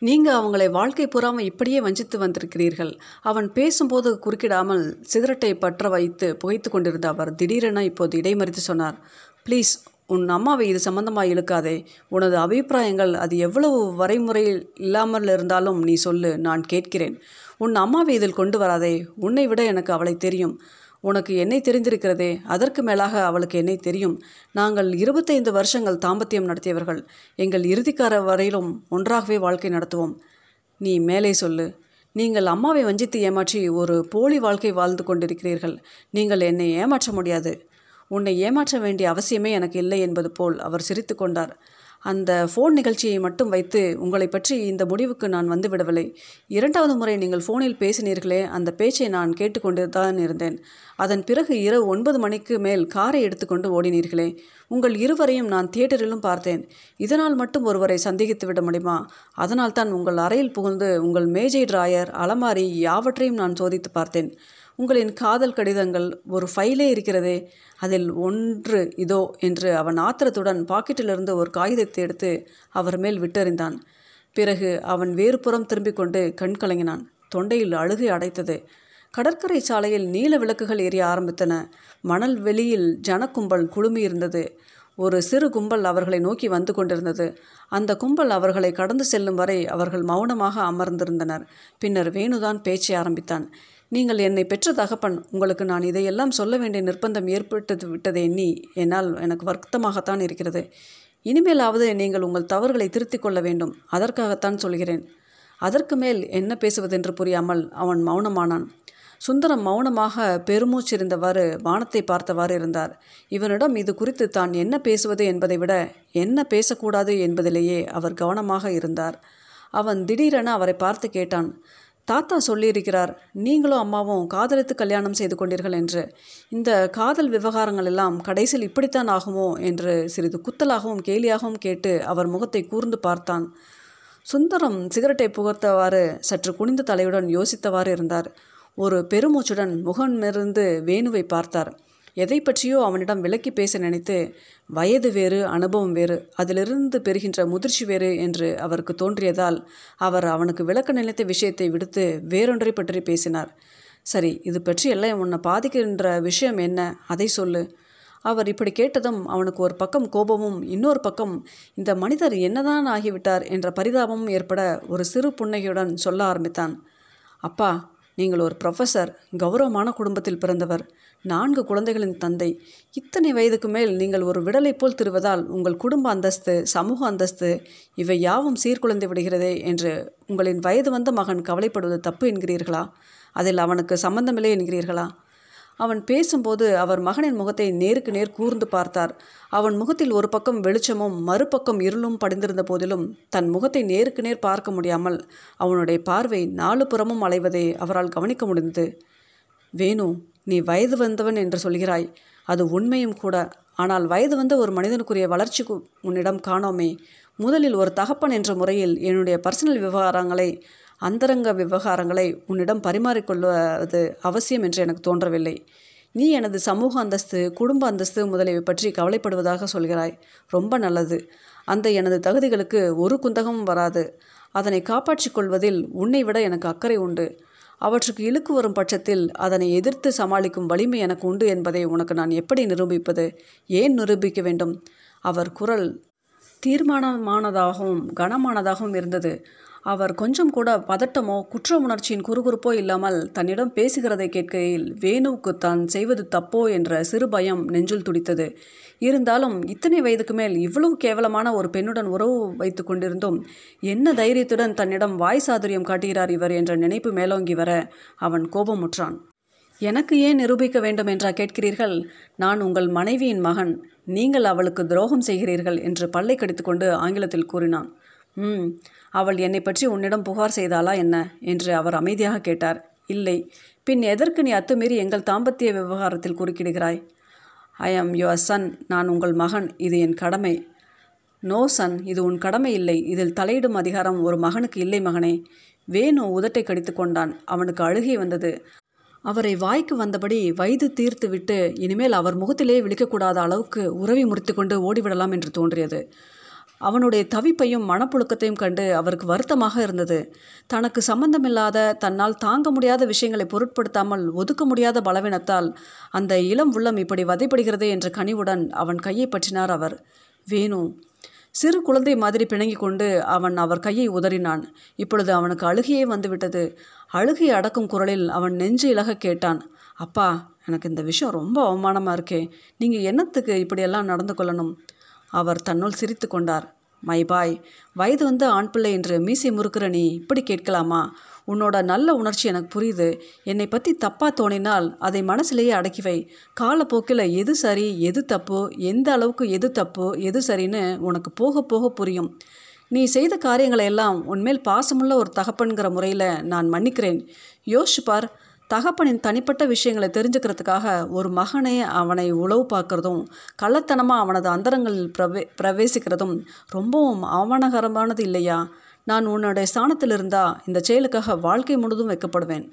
நீங்கள் அவங்களை வாழ்க்கை பூராமல் இப்படியே வஞ்சித்து வந்திருக்கிறீர்கள். அவன் பேசும்போது குறுக்கிடாமல் சிகரெட்டை பற்ற வைத்து புகைத்து கொண்டிருந்த அவர் திடீரென இப்போது இடைமறித்து சொன்னார். ப்ளீஸ் உன் அம்மாவை இது சம்பந்தமாக இழுக்காதே. உனது அபிப்பிராயங்கள் அது எவ்வளவு வரைமுறையில் இல்லாமல் இருந்தாலும் நீ சொல்லு நான் கேட்கிறேன். உன் அம்மாவை இதில் கொண்டு வராதே. உன்னை விட எனக்கு அவளை தெரியும். உனக்கு என்னை தெரிந்திருக்கிறதே. அதற்கு மேலாக அவளுக்கு என்னை தெரியும். நாங்கள் இருபத்தைந்து வருஷங்கள் தாம்பத்தியம் நடத்தியவர்கள். எங்கள் இறுதிக்கார வரையிலும் ஒன்றாகவே வாழ்க்கை நடத்துவோம். நீ மேலே சொல்லு. நீங்கள் அம்மாவை வஞ்சித்து ஏமாற்றி ஒரு போலி வாழ்க்கை வாழ்ந்து கொண்டிருக்கிறீர்கள். நீங்கள் என்னை ஏமாற்ற முடியாது. உன்னை ஏமாற்ற வேண்டிய அவசியமே எனக்கு இல்லை என்பது போல் அவர் சிரித்து கொண்டார். அந்த ஃபோன் நிகழ்ச்சியை மட்டும் வைத்து உங்களை பற்றி இந்த முடிவுக்கு நான் வந்துவிடவில்லை இரண்டாவது முறை நீங்கள் ஃபோனில் பேசினீர்களே அந்த பேச்சை நான் கேட்டுக்கொண்டு தான் இருந்தேன். அதன் பிறகு இரவு ஒன்பது மணிக்கு மேல் காரை எடுத்துக்கொண்டு ஓடினீர்களே. உங்கள் இருவரையும் நான் தியேட்டரிலும் பார்த்தேன். இதனால் மட்டும் ஒருவரை சந்தேகித்து விட முடியுமா? அதனால் தான் உங்கள் அறையில் புகுந்து உங்கள் மேஜை டிராயர் அலமாரி யாவற்றையும் நான் சோதித்து பார்த்தேன். உங்களின் காதல் கடிதங்கள் ஒரு ஃபைலே இருக்கிறதே அதில் ஒன்று இதோ என்று அவன் ஆத்திரத்துடன் பாக்கெட்டிலிருந்து ஒரு காகிதத்தை எடுத்து அவர் மேல் விட்டெறிந்தான். பிறகு அவன் வேறு புறம் திரும்பிக் கொண்டு கண் கலங்கினான். தொண்டையில் அழுகை அடைத்தது. கடற்கரை சாலையில் நீல விளக்குகள் எரிய ஆரம்பித்தன. மணல் வெளியில் ஜனக்கும்பல் குழுமியிருந்தது ஒரு சிறு கும்பல் அவர்களை நோக்கி வந்து கொண்டிருந்தது. அந்த கும்பல் அவர்களை கடந்து செல்லும் வரை அவர்கள் மௌனமாக அமர்ந்திருந்தனர். பின்னர் வேணுதான் பேச்சை ஆரம்பித்தான். நீங்கள் என்னை பெற்ற தகப்பன் உங்களுக்கு நான் இதையெல்லாம் சொல்ல வேண்டிய நிர்பந்தம் ஏற்பட்டு விட்டதை எண்ணி என்னால் எனக்கு வருத்தமாகத்தான் இருக்கிறது. இனிமேலாவது நீங்கள் உங்கள் தவறுகளை திருத்திக் கொள்ள வேண்டும். அதற்காகத்தான் சொல்கிறேன். அதற்கு மேல் என்ன பேசுவதென்று புரியாமல் அவன் மௌனமானான். சுந்தரம் மௌனமாக பெருமூச்சிருந்தவாறு வானத்தை பார்த்தவாறு இருந்தார். இவனிடம் இது குறித்து தான் என்ன பேசுவது என்பதை விட என்ன பேசக்கூடாது என்பதிலேயே அவர் கவனமாக இருந்தார். அவன் திடீரென அவரை பார்த்து கேட்டான். தாத்தா சொல்லியிருக்கிறார் நீங்களும் அம்மாவும் காதலித்து கல்யாணம் செய்து கொண்டீர்கள் என்று. இந்த காதல் விவகாரங்கள் எல்லாம் கடைசியில் இப்படித்தான் ஆகுமோ? என்று சிறிது குத்தலாகவும் கேலியாகவும் கேட்டு அவர் முகத்தை கூர்ந்து பார்த்தான். சுந்தரம் சிகரெட்டை புகர்த்தவாறு சற்று குனிந்த தலையுடன் யோசித்தவாறு இருந்தார். ஒரு பெருமூச்சுடன் முகமிருந்து வேணுவை பார்த்தார். எதை பற்றியோ அவனிடம் விலக்கி பேச நினைத்து வயது வேறு அனுபவம் வேறு அதிலிருந்து பெறுகின்ற முதிர்ச்சி வேறு என்று அவருக்கு தோன்றியதால் அவர் அவனுக்கு விளக்க நினைத்த விஷயத்தை விடுத்து வேறொன்றை பற்றி பேசினார். சரி இது பற்றி எல்லாம் உன்னை பாதிக்கின்ற விஷயம் என்ன? அதை சொல்லு அவர் இப்படி கேட்டதும் அவனுக்கு ஒரு பக்கம் கோபமும் இன்னொரு பக்கம் இந்த மனிதர் என்னதான் ஆகிவிட்டார்? என்ற பரிதாபமும் ஏற்பட ஒரு சிறு புன்னகையுடன் சொல்ல ஆரம்பித்தான். அப்பா நீங்கள் ஒரு ப்ரொஃபஸர் கௌரவமான குடும்பத்தில் பிறந்தவர் நான்கு குழந்தைகளின் தந்தை. இத்தனை வயதுக்கு மேல் நீங்கள் ஒரு விடலை போல் திருவதால் உங்கள் குடும்ப அந்தஸ்து சமூக அந்தஸ்து இவை யாவும் சீர்குலைந்து விடுகிறதே என்று உங்களின் வயது வந்த மகன் கவலைப்படுவது தப்பு என்கிறீர்களா? அதில் அவனுக்கு சம்பந்தமில்லை என்கிறீர்களா? அவன் பேசும்போது அவர் மகனின் முகத்தை நேருக்கு நேர் கூர்ந்து பார்த்தார். அவன் முகத்தில் ஒரு பக்கம் வெளிச்சமும் மறுபக்கம் இருளும் படிந்திருந்த போதிலும் தன் முகத்தை நேருக்கு நேர் பார்க்க முடியாமல் அவனுடைய பார்வை நாலு புறமும் அலைவதை அவரால் கவனிக்க முடிந்தது. வேணு நீ வயது வந்தவன் என்று சொல்கிறாய். அது உண்மையும் கூட. ஆனால் வயது வந்த ஒரு மனிதனுக்குரிய வளர்ச்சி உன்னிடம் காணோமே. முதலில் ஒரு தகப்பன் என்ற முறையில் என்னுடைய பர்சனல் விவகாரங்களை அந்தரங்க விவகாரங்களை உன்னிடம் பரிமாறிக்கொள்வது அவசியம் என்று எனக்கு தோன்றவில்லை. நீ எனது சமூக அந்தஸ்து குடும்ப அந்தஸ்து முதலியவை பற்றி கவலைப்படுவதாக சொல்கிறாய். ரொம்ப நல்லது. அந்த எனது தகுதிகளுக்கு ஒரு குந்தகமும் வராது. அதனை காப்பாற்றிக் கொள்வதில் உன்னை விட எனக்கு அக்கறை உண்டு. அவற்றுக்கு இழுக்கு வரும் பட்சத்தில் அதனை எதிர்த்து சமாளிக்கும் வலிமை எனக்கு உண்டு என்பதை உனக்கு நான் எப்படி நிரூபிப்பது? ஏன் நிரூபிக்க வேண்டும்? அவர் குரல் தீர்மானமானதாகவும் கனமானதாகவும் இருந்தது. அவர் கொஞ்சம் கூட பதட்டமோ குற்ற உணர்ச்சியின் குறுகுறுப்போ இல்லாமல் தன்னிடம் பேசுகிறதை கேட்கையில் வேணுவுக்கு தான் செய்வது தப்போ என்ற சிறு பயம் நெஞ்சில் துடித்தது. இருந்தாலும் இத்தனை வயதுக்கு மேல் இவ்வளவு கேவலமான ஒரு பெண்ணுடன் உறவு வைத்து கொண்டிருந்தும் என்ன தைரியத்துடன் தன்னிடம் வாய் சாதுரியம் காட்டுகிறார் இவர் என்ற நினைப்பு மேலோங்கி வர அவன் கோபமுற்றான். எனக்கு ஏன் நிரூபிக்க வேண்டும் என்றா கேட்கிறீர்கள்? நான் உங்கள் மனைவியின் மகன். நீங்கள் அவளுக்கு துரோகம் செய்கிறீர்கள் என்று பல்லை கடித்துக்கொண்டு ஆங்கிலத்தில் கூறினான். ம் அவள் என்னை பற்றி உன்னிடம் புகார் செய்தாளா என்ன? என்று அவர் அமைதியாக கேட்டார். இல்லை. பின் எதற்கு நீ அத்துமீறி எங்கள் தாம்பத்திய விவகாரத்தில் குறுக்கிடுகிறாய்? ஐ ஆம் யுவர் சன் நான் உங்கள் மகன். இது என் கடமை. நோ சன் இது உன் கடமை இல்லை. இதில் தலையிடும் அதிகாரம் ஒரு மகனுக்கு இல்லை மகனே. வேணு உதட்டை கடித்து கொண்டான். அவனுக்கு அழுகை வந்தது. அவரை வாய்க்கு வந்தபடி வயது தீர்த்து விட்டு இனிமேல் அவர் முகத்திலே விழிக்கக்கூடாத அளவுக்கு உறவி முறித்து கொண்டு ஓடிவிடலாம் என்று தோன்றியது. அவனுடைய தவிப்பையும் மனப்புழுக்கத்தையும் கண்டு அவருக்கு வருத்தமாக இருந்தது. தனக்கு சம்பந்தமில்லாத தன்னால் தாங்க முடியாத விஷயங்களை பொருட்படுத்தாமல் ஒதுக்க முடியாத பலவீனத்தால் அந்த இளம் உள்ளம் இப்படி வதைப்படுகிறதே என்ற கனிவுடன் அவன் கையை பற்றினார் அவர். வேணு. சிறு குழந்தை மாதிரி பிணங்கி கொண்டு அவன் அவர் கையை உதறினான். இப்பொழுது அவனுக்கு அழுகையே வந்துவிட்டது. அழுகை அடக்கும் குரலில் அவன் நெஞ்சு இலக கேட்டான். அப்பா எனக்கு இந்த விஷயம் ரொம்ப அவமானமாக இருக்கே. நீங்கள் என்னத்துக்கு இப்படியெல்லாம் நடந்து கொள்ளணும்? அவர் தன்னுள் சிரித்து கொண்டார். மை பாய் வயது வந்து ஆண் பிள்ளை என்று மீசை முறுக்கிற நீ இப்படி கேட்கலாமா? உன்னோட நல்ல உணர்ச்சி எனக்கு புரியுது. என்னை பற்றி தப்பாக தோணினால் அதை மனசிலேயே அடக்கி வை. காலப்போக்கில் எது சரி எது தப்பு எந்த அளவுக்கு எது தப்பு எது சரின்னு உனக்கு போக போக புரியும். நீ செய்த காரியங்களை எல்லாம் உன்மேல் பாசமுள்ள ஒரு தகப்பன்கிற முறையில் நான் மன்னிக்கிறேன். யோசிப்பார் பார் தகப்பனின் தனிப்பட்ட விஷயங்களை தெரிஞ்சுக்கிறதுக்காக ஒரு மகனை அவனை உளவு பார்க்குறதும் கள்ளத்தனமாக அவனது அந்தரங்களில் பிரவே பிரவேசிக்கிறதும் ரொம்பவும் அவமானகரமானது இல்லையா? நான் உன்னுடைய ஸ்தானத்தில் இருந்தால் இந்த செயலுக்காக வாழ்க்கை முழுதும் வைக்கப்படுவேன்.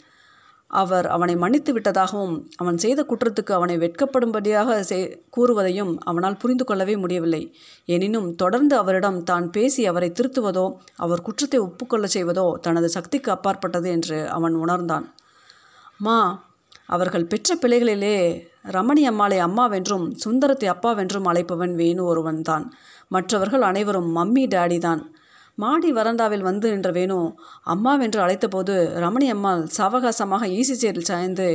அவர் அவனை மன்னித்து விட்டதாகவும் அவன் செய்த குற்றத்துக்கு அவனை வெட்கப்படும்படியாக செய் கூறுவதையும் அவனால் புரிந்து கொள்ளவே முடியவில்லை. எனினும் தொடர்ந்து அவரிடம் தான் பேசி அவரை திருத்துவதோ அவர் குற்றத்தை ஒப்புக்கொள்ளச் செய்வதோ தனது சக்திக்கு அப்பாற்பட்டது என்று அவன் உணர்ந்தான். மா அவர்கள் பெற்ற பிள்ளைகளிலே ரமணி அம்மாளை அம்மாவென்றும் சுந்தரத்தை அப்பாவென்றும் அழைப்பவன் வேணு ஒருவன்தான். மற்றவர்கள் அனைவரும் மம்மி டேடி தான் மாடி வரண்டாவில் வந்து நின்ற வேணு அம்மாவென்று அழைத்தபோது ரமணி அம்மாள் சாவகாசமாக ஈசி சேரில் சாய்ந்து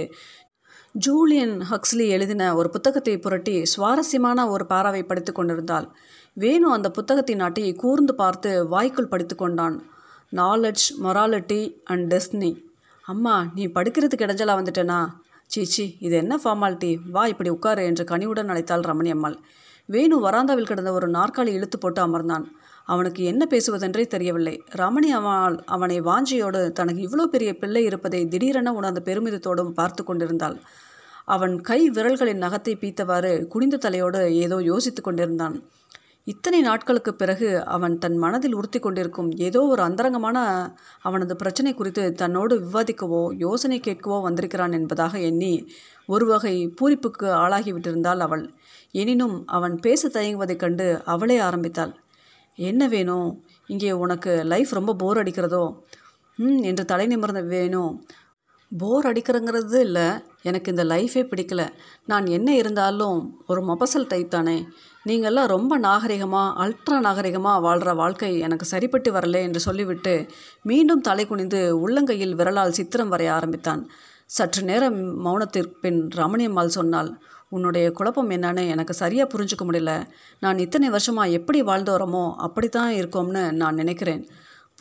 ஜூலியன் ஹக்ஸ்லி எழுதின ஒரு புத்தகத்தை புரட்டி சுவாரஸ்யமான ஒரு பாராவை படித்து கொண்டிருந்தாள். வேணு அந்த புத்தகத்தை நாட்டி கூர்ந்து பார்த்து வாய்க்குள் படித்து கொண்டான். Knowledge morality and destiny. அம்மா நீ படுக்கிறதுக்கு இடைஞ்சலா வந்துட்டேனா? சீச்சி இது என்ன ஃபார்மாலிட்டி வா இப்படி உட்காரு என்று கனிவுடன் அழைத்தாள் ரமணி அம்மாள். வேணு வராந்தாவில் கிடந்த ஒரு நாற்காலி இழுத்து போட்டு அமர்ந்தான். அவனுக்கு என்ன பேசுவதென்றே தெரியவில்லை. ரமணி அம்மாள் அவனை வாஞ்சியோடு தனக்கு இவ்வளோ பெரிய பிள்ளை இருப்பதை திடீரென உணர்ந்த பெருமிதத்தோடும் பார்த்து கொண்டிருந்தாள். அவன் கை விரல்களின் நகத்தை பீத்தவாறு குனிந்த தலையோடு ஏதோ யோசித்து கொண்டிருந்தான். இத்தனை நாட்களுக்கு பிறகு அவன் தன் மனதில் உறுத்தி கொண்டிருக்கும் ஏதோ ஒரு அந்தரங்கமான அவனது பிரச்சனை குறித்து தன்னோடு விவாதிக்கவோ யோசனை கேட்கவோ வந்திருக்கிறான் என்பதாக எண்ணி ஒரு வகை பூரிப்புக்கு ஆளாகிவிட்டிருந்தாள் அவள். எனினும் அவன் பேச தயங்குவதைக் கண்டு அவளே ஆரம்பித்தாள். என்ன வேணும் இங்கே உனக்கு லைஃப் ரொம்ப போர் அடிக்கிறதோ? ம் என்று தலை நிமிர்ந்த வேணும் போர் அடிக்கிறங்கிறது இல்லை. எனக்கு இந்த லைஃபே பிடிக்கல. நான் என்ன இருந்தாலும் ஒரு மொபசல் டைப் தானே. நீங்கள்லாம் ரொம்ப நாகரிகமாக அல்ட்ரா நாகரிகமாக வாழ்கிற வாழ்க்கை எனக்கு சரிப்பட்டு வரல என்று சொல்லிவிட்டு மீண்டும் தலை குனிந்து உள்ளங்கையில் விரலால் சித்திரம் வரைய ஆரம்பித்தான். சற்று நேரம் மௌனத்திற்கு பின் ரமணியம்மாள் சொன்னாள் உன்னுடைய குழப்பம் என்னன்னு எனக்கு சரியாக புரிஞ்சுக்க முடியல. நான் இத்தனை வருஷமாக எப்படி வாழ்ந்து வரோமோ அப்படித்தான் இருக்கோம்னு நான் நினைக்கிறேன்.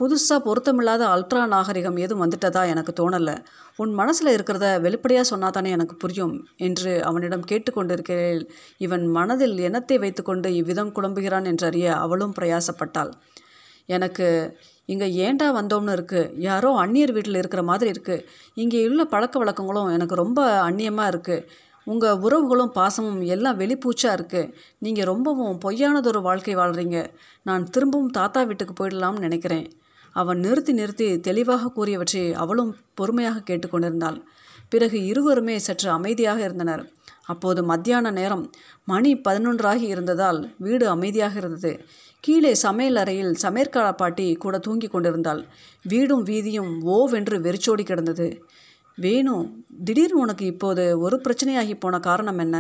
புதுசாக பொருத்தமில்லாத அல்ட்ரா நாகரிகம் எதுவும் வந்துட்டதா எனக்கு தோணலை. உன் மனசில் இருக்கிறத வெளிப்படையாக சொன்னா தானே எனக்கு புரியும் என்று அவனிடம் கேட்டுக்கொண்டிருக்கிறேன் இவன் மனதில் எண்ணத்தை வைத்துக்கொண்டு இவ்விதம் குழம்புகிறான் என்றறிய அவளும் பிரயாசப்பட்டாள். எனக்கு இங்கே ஏண்டா வந்தோம்னு இருக்குது யாரோ அந்நியர் வீட்டில் இருக்கிற மாதிரி இருக்குது இங்கே உள்ள பழக்க வழக்கங்களும் எனக்கு ரொம்ப அந்நியமாக இருக்குது உங்கள் உறவுகளும் பாசமும் எல்லாம் வெளிப்பூச்சாக இருக்குது நீங்கள் ரொம்பவும் பொய்யானதொரு வாழ்க்கை வாழ்கிறீங்க நான் திரும்பவும் தாத்தா வீட்டுக்கு போயிடலாம்னு நினைக்கிறேன். அவன் நிறுத்தி நிறுத்தி தெளிவாக கூறியவற்றை அவளும் பொறுமையாக கேட்டுக்கொண்டிருந்தாள். பிறகு இருவருமே சற்று அமைதியாக இருந்தனர். அப்போது மத்தியான நேரம் மணி பதினொன்றாகி இருந்ததால் வீடு அமைதியாக இருந்தது. கீழே சமையல் அறையில் சமையற்கால பாட்டி கூட தூங்கி கொண்டிருந்தாள். வீடும் வீதியும் ஓவென்று வெறிச்சோடி கிடந்தது. வேணு திடீர்னு உனக்கு இப்போது ஒரு பிரச்சனையாகி போன காரணம் என்ன?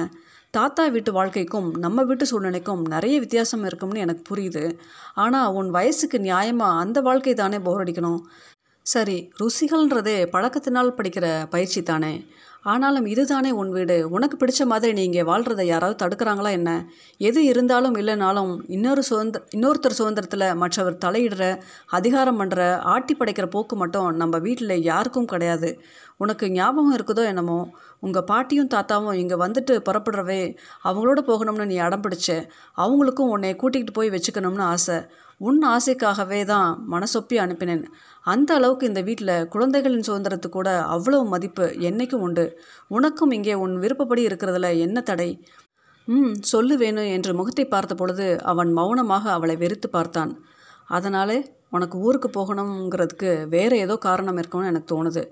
தாத்தா வீட்டு வாழ்க்கைக்கும் நம்ம வீட்டு சூழ்நிலைக்கும் நிறைய வித்தியாசம் இருக்கும்னு எனக்கு புரியுது. ஆனால் உன் வயசுக்கு நியாயமாக அந்த வாழ்க்கை தானே போர் அடிக்கணும்? சரி ருசிகள்ன்றதே பழக்கத்தினால் படிக்கிற பயிற்சி தானே. ஆனாலும் இதுதானே உன் வீடு. உனக்கு பிடிச்ச மாதிரி நீ இங்கே வாழ்கிறத யாராவது தடுக்கிறாங்களா என்ன? எது இருந்தாலும் இல்லைனாலும் இன்னொரு சுதந்திர இன்னொருத்தர் சுதந்திரத்தில் மற்றவர் தலையிடுற அதிகாரம் பண்ணுற ஆட்டி படைக்கிற போக்கு மட்டும் நம்ம வீட்டில் யாருக்கும் கிடையாது. உனக்கு ஞாபகம் இருக்குதோ என்னமோ? உங்கள் பாட்டியும் தாத்தாவும் இங்கே வந்துட்டு புறப்படுறவே அவங்களோட போகணும்னு நீ அடம் பிடிச்ச. அவங்களுக்கும் உன்னை கூட்டிகிட்டு போய் வச்சுக்கணும்னு ஆசை. உன் ஆசைக்காகவே தான் மனசொப்பி அனுப்பினேன். அந்த அளவுக்கு இந்த வீட்டில் குழந்தைகளின் சுதந்திரத்துக்கு கூட அவ்வளவு மதிப்பு என்னைக்கும் உண்டு. உனக்கும் இங்கே உன் விருப்பப்படி இருக்கிறதுல என்ன தடை? ம் சொல்லு வேணும் என்று முகத்தை பார்த்த பொழுது அவன் மௌனமாக அவளை வெறுத்து பார்த்தான். அதனாலே உனக்கு ஊருக்கு போகணுங்கிறதுக்கு வேறு ஏதோ காரணம் இருக்கும்னு எனக்கு தோணுது.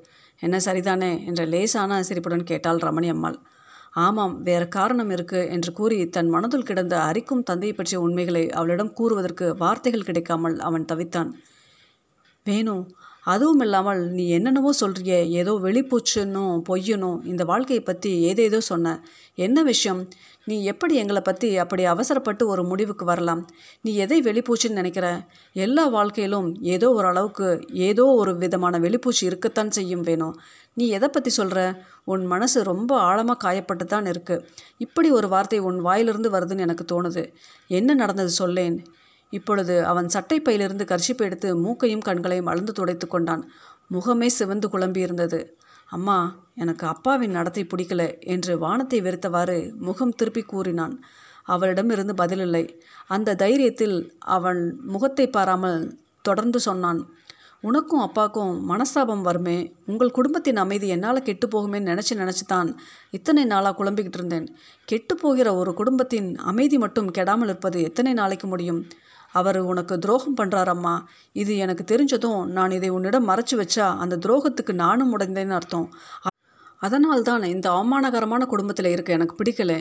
என்ன சரிதானே? என்ற லேசான சிரிப்புடன் கேட்டாள் ரமணி அம்மாள். ஆமாம் வேறு காரணம் இருக்கு என்று கூறி தன் மனதுள் கிடந்த அரிக்கும் தந்தையை பற்றிய உண்மைகளை அவளிடம் கூறுவதற்கு வார்த்தைகள் கிடைக்காமல் அவன் தவித்தான். வேணும் அதுவும் இல்லாமல் நீ என்னென்னவோ சொல்கிறிய ஏதோ வெளிப்பூச்சுன்னும் பொய்யனும் இந்த வாழ்க்கையை பற்றி ஏதேதோ சொன்ன. என்ன விஷயம்? நீ எப்படி எங்களை பற்றி அப்படி அவசரப்பட்டு ஒரு முடிவுக்கு வரலாம்? நீ எதை வெளிப்பூச்சின்னு நினைக்கிற? எல்லா வாழ்க்கையிலும் ஏதோ ஒரு அளவுக்கு ஏதோ ஒரு விதமான வெளிப்பூச்சி இருக்கத்தான் செய்யும் வேணும். நீ எதை பற்றி சொல்கிற உன் மனசு ரொம்ப ஆழமாக காயப்பட்டு தான் இருக்குது இப்படி ஒரு வார்த்தை உன் வாயிலிருந்து வருதுன்னு எனக்கு தோணுது. என்ன நடந்தது சொல்லேன். இப்பொழுது அவன் சட்டை பையிலிருந்து கர்ச்சிப்பை எடுத்து மூக்கையும் கண்களையும் அளந்து துடைத்து கொண்டான். முகமே சிவந்து குழம்பியிருந்தது. அம்மா எனக்கு அப்பாவின் நடத்தை பிடிக்கல என்று வானத்தை வெறுத்தவாறு முகம் திருப்பி கூறினான். அவளிடமிருந்து பதிலில்லை. அந்த தைரியத்தில் அவன் முகத்தை பாராமல் தொடர்ந்து சொன்னான் உனக்கும் அப்பாக்கும் மனஸ்தாபம் வருமே. உங்கள் குடும்பத்தின் அமைதி என்னால் கெட்டு போகுமேன்னு நினச்சி நினச்சி தான் இத்தனை நாளாக குழம்பிக்கிட்டு இருந்தேன். கெட்டு போகிற ஒரு குடும்பத்தின் அமைதி மட்டும் கெடாமல் இருப்பது எத்தனை நாளைக்கு முடியும்? அவர் உனக்கு துரோகம் பண்ணுறாரம்மா இது எனக்கு தெரிஞ்சதும் நான் இதை உன்னிடம் மறைச்சு வச்சா அந்த துரோகத்துக்கு நானும் உடைந்தேன்னு அர்த்தம். அதனால்தான் இந்த அவமானகரமான குடும்பத்தில் இருக்க எனக்கு பிடிக்கல.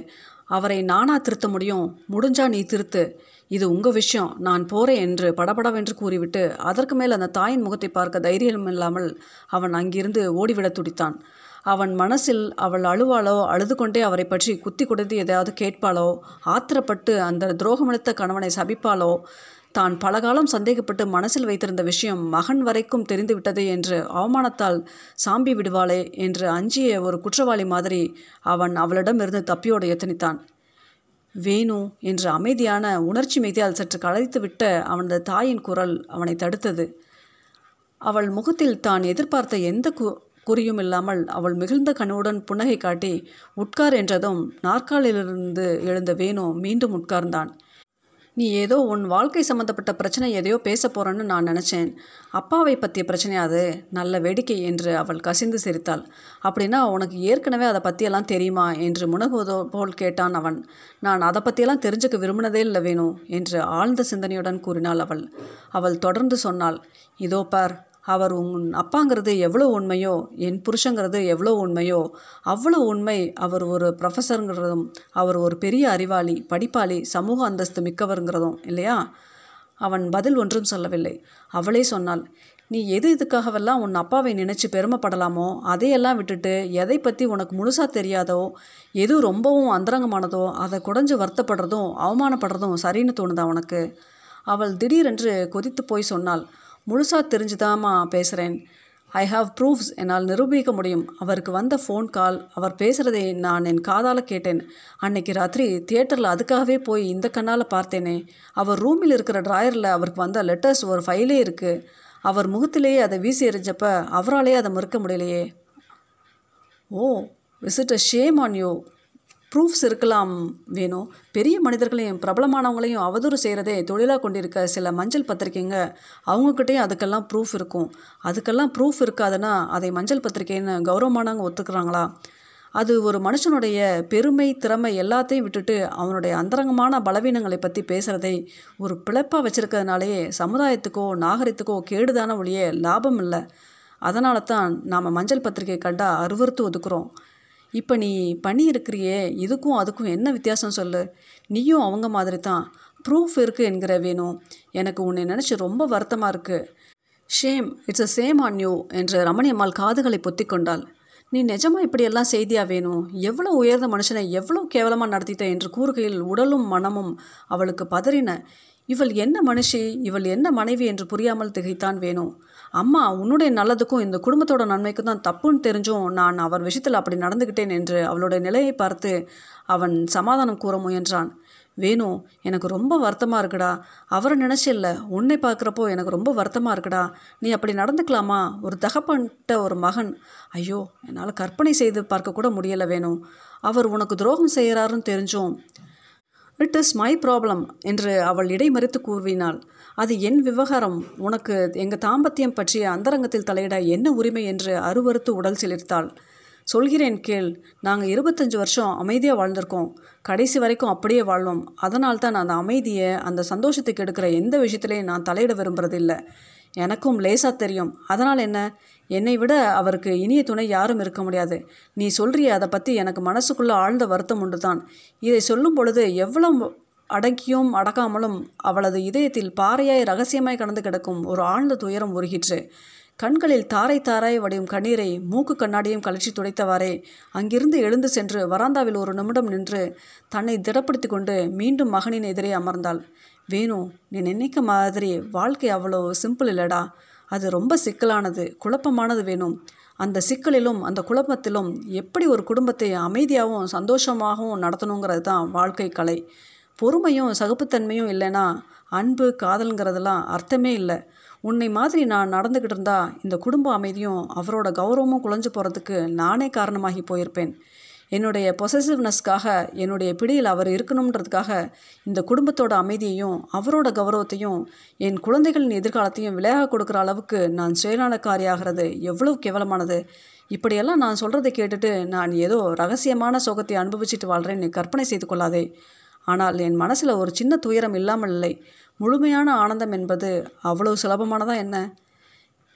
அவரை நானா திருத்த முடியும்? முடிஞ்சா நீ திருத்து. இது உங்கள் விஷயம். நான் போகிறேன் என்று படபடவென்று கூறிவிட்டு அதற்கு மேல் அந்த தாயின் முகத்தை பார்க்க தைரியம் இல்லாமல் அவன் அங்கிருந்து ஓடிவிட துடித்தான். அவன் மனசில் அவள் அழுவாளோ அழுது கொண்டே அவரை பற்றி குத்தி கொடுத்து எதையாவது கேட்பாளோ ஆத்திரப்பட்டு அந்த துரோகமளித்த கணவனை சபிப்பாளோ தான் பலகாலம் சந்தேகப்பட்டு மனசில் வைத்திருந்த விஷயம் மகன் வரைக்கும் தெரிந்துவிட்டது என்று அவமானத்தால் சாம்பி விடுவாளே என்று அஞ்சிய ஒரு குற்றவாளி மாதிரி அவன் அவளிடமிருந்து தப்பியோட எத்தனித்தான். வேணு என்று அமைதியான உணர்ச்சி மீதியால் சற்று கலைத்துவிட்ட அவனது தாயின் குரல் அவனை தடுத்தது. அவள் முகத்தில் தான் எதிர்பார்த்த எந்த கு குறியும் இல்லாமல் அவள் மிகுந்த கண்ணுடன் புன்னகை காட்டி உட்கார் என்றதும் நாற்காலிலிருந்து எழுந்த வேணு மீண்டும் உட்கார்ந்தான். நீ ஏதோ உன் வாழ்க்கை சம்மந்தப்பட்ட பிரச்சனை எதையோ பேச போகிறேன்னு நான் நினச்சேன். அப்பாவை பற்றிய பிரச்சனை அது. நல்ல வேடிக்கை என்று அவள் கசிந்து சிரித்தாள். அப்படின்னா உனக்கு ஏற்கனவே அதை பற்றியெல்லாம் தெரியுமா? என்று முனகுவதோ போல் கேட்டான் அவன். நான் அதை பற்றியெல்லாம் தெரிஞ்சுக்க விரும்பினதே இல்லை வேணும் என்று ஆழ்ந்த சிந்தனையுடன் கூறினாள் அவள். அவள் தொடர்ந்து சொன்னாள். இதோ பார் அவர் உன் அப்பாங்கிறது எவ்வளோ உண்மையோ என் புருஷங்கிறது எவ்வளோ உண்மையோ அவ்வளோ உண்மை அவர் ஒரு ப்ரொஃபஸருங்கிறதும் அவர் ஒரு பெரிய அறிவாளி படிப்பாளி சமூக அந்தஸ்து மிக்கவருங்கிறதும் இல்லையா? அவன் பதில் ஒன்றும் சொல்லவில்லை. அவளே சொன்னாள் நீ எது இதுக்காகவெல்லாம் உன் அப்பாவை நினச்சி பெருமைப்படலாமோ அதையெல்லாம் விட்டுட்டு எதை பற்றி உனக்கு முழுசாக தெரியாதோ எது ரொம்பவும் அந்தரங்கமானதோ அதை குடஞ்சு வருத்தப்படுறதும் அவமானப்படுறதும் சரின்னு தோணுதா உனக்கு? அவள் திடீரென்று கொதித்து போய் சொன்னாள் முழுசாக தெரிஞ்சுதாம்மா பேசுகிறேன் ஐ ஹாவ் ப்ரூஃப்ஸ் என்னால் நிரூபிக்க முடியும். அவருக்கு வந்த ஃபோன் கால் அவர் பேசுகிறதை நான் என் காதால் கேட்டேன். அன்னைக்கு ராத்திரி தியேட்டரில் அதுக்காகவே போய் இந்த கண்ணால் பார்த்தேனே. அவர் ரூமில் இருக்கிற ட்ராயரில் அவருக்கு வந்த லெட்டர்ஸ் ஒரு ஃபைலே இருக்குது அவர் முகத்திலேயே அதை வீசி எறிஞ்சப்ப அவராலேயே அதை மறுக்க முடியலையே. ஓ visit a shame on you proofs இருக்கலாம் வேணும் பெரிய மனிதர்களையும் பிரபலமானவங்களையும் அவதூறு செய்கிறதே தொழிலாக கொண்டிருக்க சில மஞ்சள் பத்திரிக்கைங்க. அவங்கக்கிட்டேயும் அதுக்கெல்லாம் ப்ரூஃப் இருக்கும். அதுக்கெல்லாம் ப்ரூஃப் இருக்காதுன்னா அதை மஞ்சள் பத்திரிக்கைன்னு கௌரவமானவங்க ஒத்துக்கிறாங்களா? அது ஒரு மனுஷனுடைய பெருமை திறமை எல்லாத்தையும் விட்டுட்டு அவனுடைய அந்தரங்கமான பலவீனங்களை பற்றி பேசுகிறதை ஒரு பிழைப்பாக வச்சுருக்கிறதுனாலேயே சமுதாயத்துக்கோ நாகரிகத்துக்கோ கேடுதான ஒழிய லாபம் இல்லை. அதனால தான் நாம் மஞ்சள் பத்திரிக்கை கண்டா அருவறுத்து ஒதுக்குறோம். இப்போ நீ பண்ணி இருக்கிறியே இதுக்கும் அதுக்கும் என்ன வித்தியாசம் சொல்லு? நீயும் அவங்க மாதிரி தான் ப்ரூஃப் இருக்குது என்கிற வேணும் எனக்கு உன்னை நினச்சி ரொம்ப வருத்தமாக இருக்குது shame it's a shame on you என்று ரமணி அம்மாள் காதுகளை பொத்தி கொண்டாள். நீ நிஜமா இப்படியெல்லாம் செய்தியாக வேணும் எவ்வளோ உயர்ந்த மனுஷனை எவ்வளோ கேவலமாக நடத்திட்ட என்று கூறுகையில் உடலும் மனமும் அவளுக்கு பதறின. இவள் என்ன மனுஷி? இவள் என்ன மனைவி என்று புரியாமல் திகைத்தான் வேணும் அம்மா உன்னுடைய நல்லதுக்கும் இந்த குடும்பத்தோட நன்மைக்கும் தான் தப்புன்னு தெரிஞ்சும் நான் அவர் விஷயத்தில் அப்படி நடந்துக்கிட்டேன் என்று அவளுடைய நிலையை பார்த்து அவன் சமாதானம் கூற முயன்றான். வேணு எனக்கு ரொம்ப வருத்தமாக இருக்குடா. அவரை நினச்சில்ல உன்னை பார்க்குறப்போ எனக்கு ரொம்ப வருத்தமாக இருக்குடா. நீ அப்படி நடந்துக்கலாமா? ஒரு தகப்பன்ட்ட ஒரு மகன். ஐயோ என்னால் கற்பனை செய்து பார்க்கக்கூட முடியலை வேணும் அவர் உனக்கு துரோகம் செய்கிறாருன்னு தெரிஞ்சும் இட் இஸ் மை ப்ராப்ளம் என்று அவள் இடைமறித்து கூறினாள் அது என் விவகாரம். உனக்கு எங்கள் தாம்பத்தியம் பற்றிய அந்தரங்கத்தில் தலையிட என்ன உரிமை என்று அருவறுத்து உடல் சிலிர்த்தாள். சொல்கிறேன் கேள் நாங்கள் இருபத்தஞ்சு வருஷம் அமைதியாக வாழ்ந்திருக்கோம். கடைசி வரைக்கும் அப்படியே வாழ்வோம் அதனால் தான் அந்த அமைதியை அந்த சந்தோஷத்துக்கு எடுக்கிற எந்த விஷயத்துலையும் நான் தலையிட விரும்புறதில்லை. எனக்கும் லேசாக தெரியும். அதனால் என்ன? என்னை விட அவருக்கு இனிய துணை யாரும் இருக்க முடியாது. நீ சொல்றிய அதை பற்றி எனக்கு மனசுக்குள்ளே ஆழ்ந்த வருத்தம் உண்டு தான் இதை சொல்லும் பொழுது எவ்வளவு அடக்கியும் அடக்காமலும் அவளது இதயத்தில் பாறையாய் ரகசியமாய் கடந்து கிடக்கும் ஒரு ஆழ்ந்த துயரம் உருகிற்று. கண்களில் தாரை தாராய் வடியும் கண்ணீரை மூக்கு கண்ணாடியும் கலற்றி துடைத்தவாறே அங்கிருந்து எழுந்து சென்று வராந்தாவில் ஒரு நிமிடம் நின்று தன்னை திடப்படுத்தி கொண்டு மீண்டும் மகனின் எதிரே அமர்ந்தாள். வேணு நீ நினைக்க மாதிரி வாழ்க்கை அவ்வளோ சிம்பிள் இல்லடா. அது ரொம்ப சிக்கலானது குழப்பமானது வேணும் அந்த சிக்கலிலும் அந்த குழப்பத்திலும் எப்படி ஒரு குடும்பத்தை அமைதியாகவும் சந்தோஷமாகவும் நடத்தணுங்கிறது தான் வாழ்க்கை கலை. பொறுமையும் சகுப்புத்தன்மையும் இல்லைன்னா அன்பு காதலுங்கிறதெல்லாம் அர்த்தமே இல்லை. உன்னை மாதிரி நான் நடந்துக்கிட்டு இருந்தா இந்த குடும்ப அமைதியும் அவரோட கௌரவமும் குலைஞ்சு போகிறதுக்கு நானே காரணமாகி போயிருப்பேன். என்னுடைய பொசசிவ்னஸ்க்காக என்னுடைய பிடியில் அவர் இருக்கணுன்றதுக்காக இந்த குடும்பத்தோட அமைதியையும் அவரோட கௌரவத்தையும் என் குழந்தைகளின் எதிர்காலத்தையும் விளையாக கொடுக்குற அளவுக்கு நான் சுயநலக்காரியாகிறது எவ்வளவு கேவலமானது. இப்படியெல்லாம் நான் சொல்கிறத கேட்டுட்டு நான் ஏதோ ரகசியமான சோகத்தை அனுபவிச்சுட்டு வாழ்கிறேன்னு கற்பனை செய்து கொள்ளாதே. ஆனால் என் மனசில் ஒரு சின்ன துயரம் இல்லாமல் இல்லை. முழுமையான ஆனந்தம் என்பது அவ்வளவு சுலபமானதா என்ன?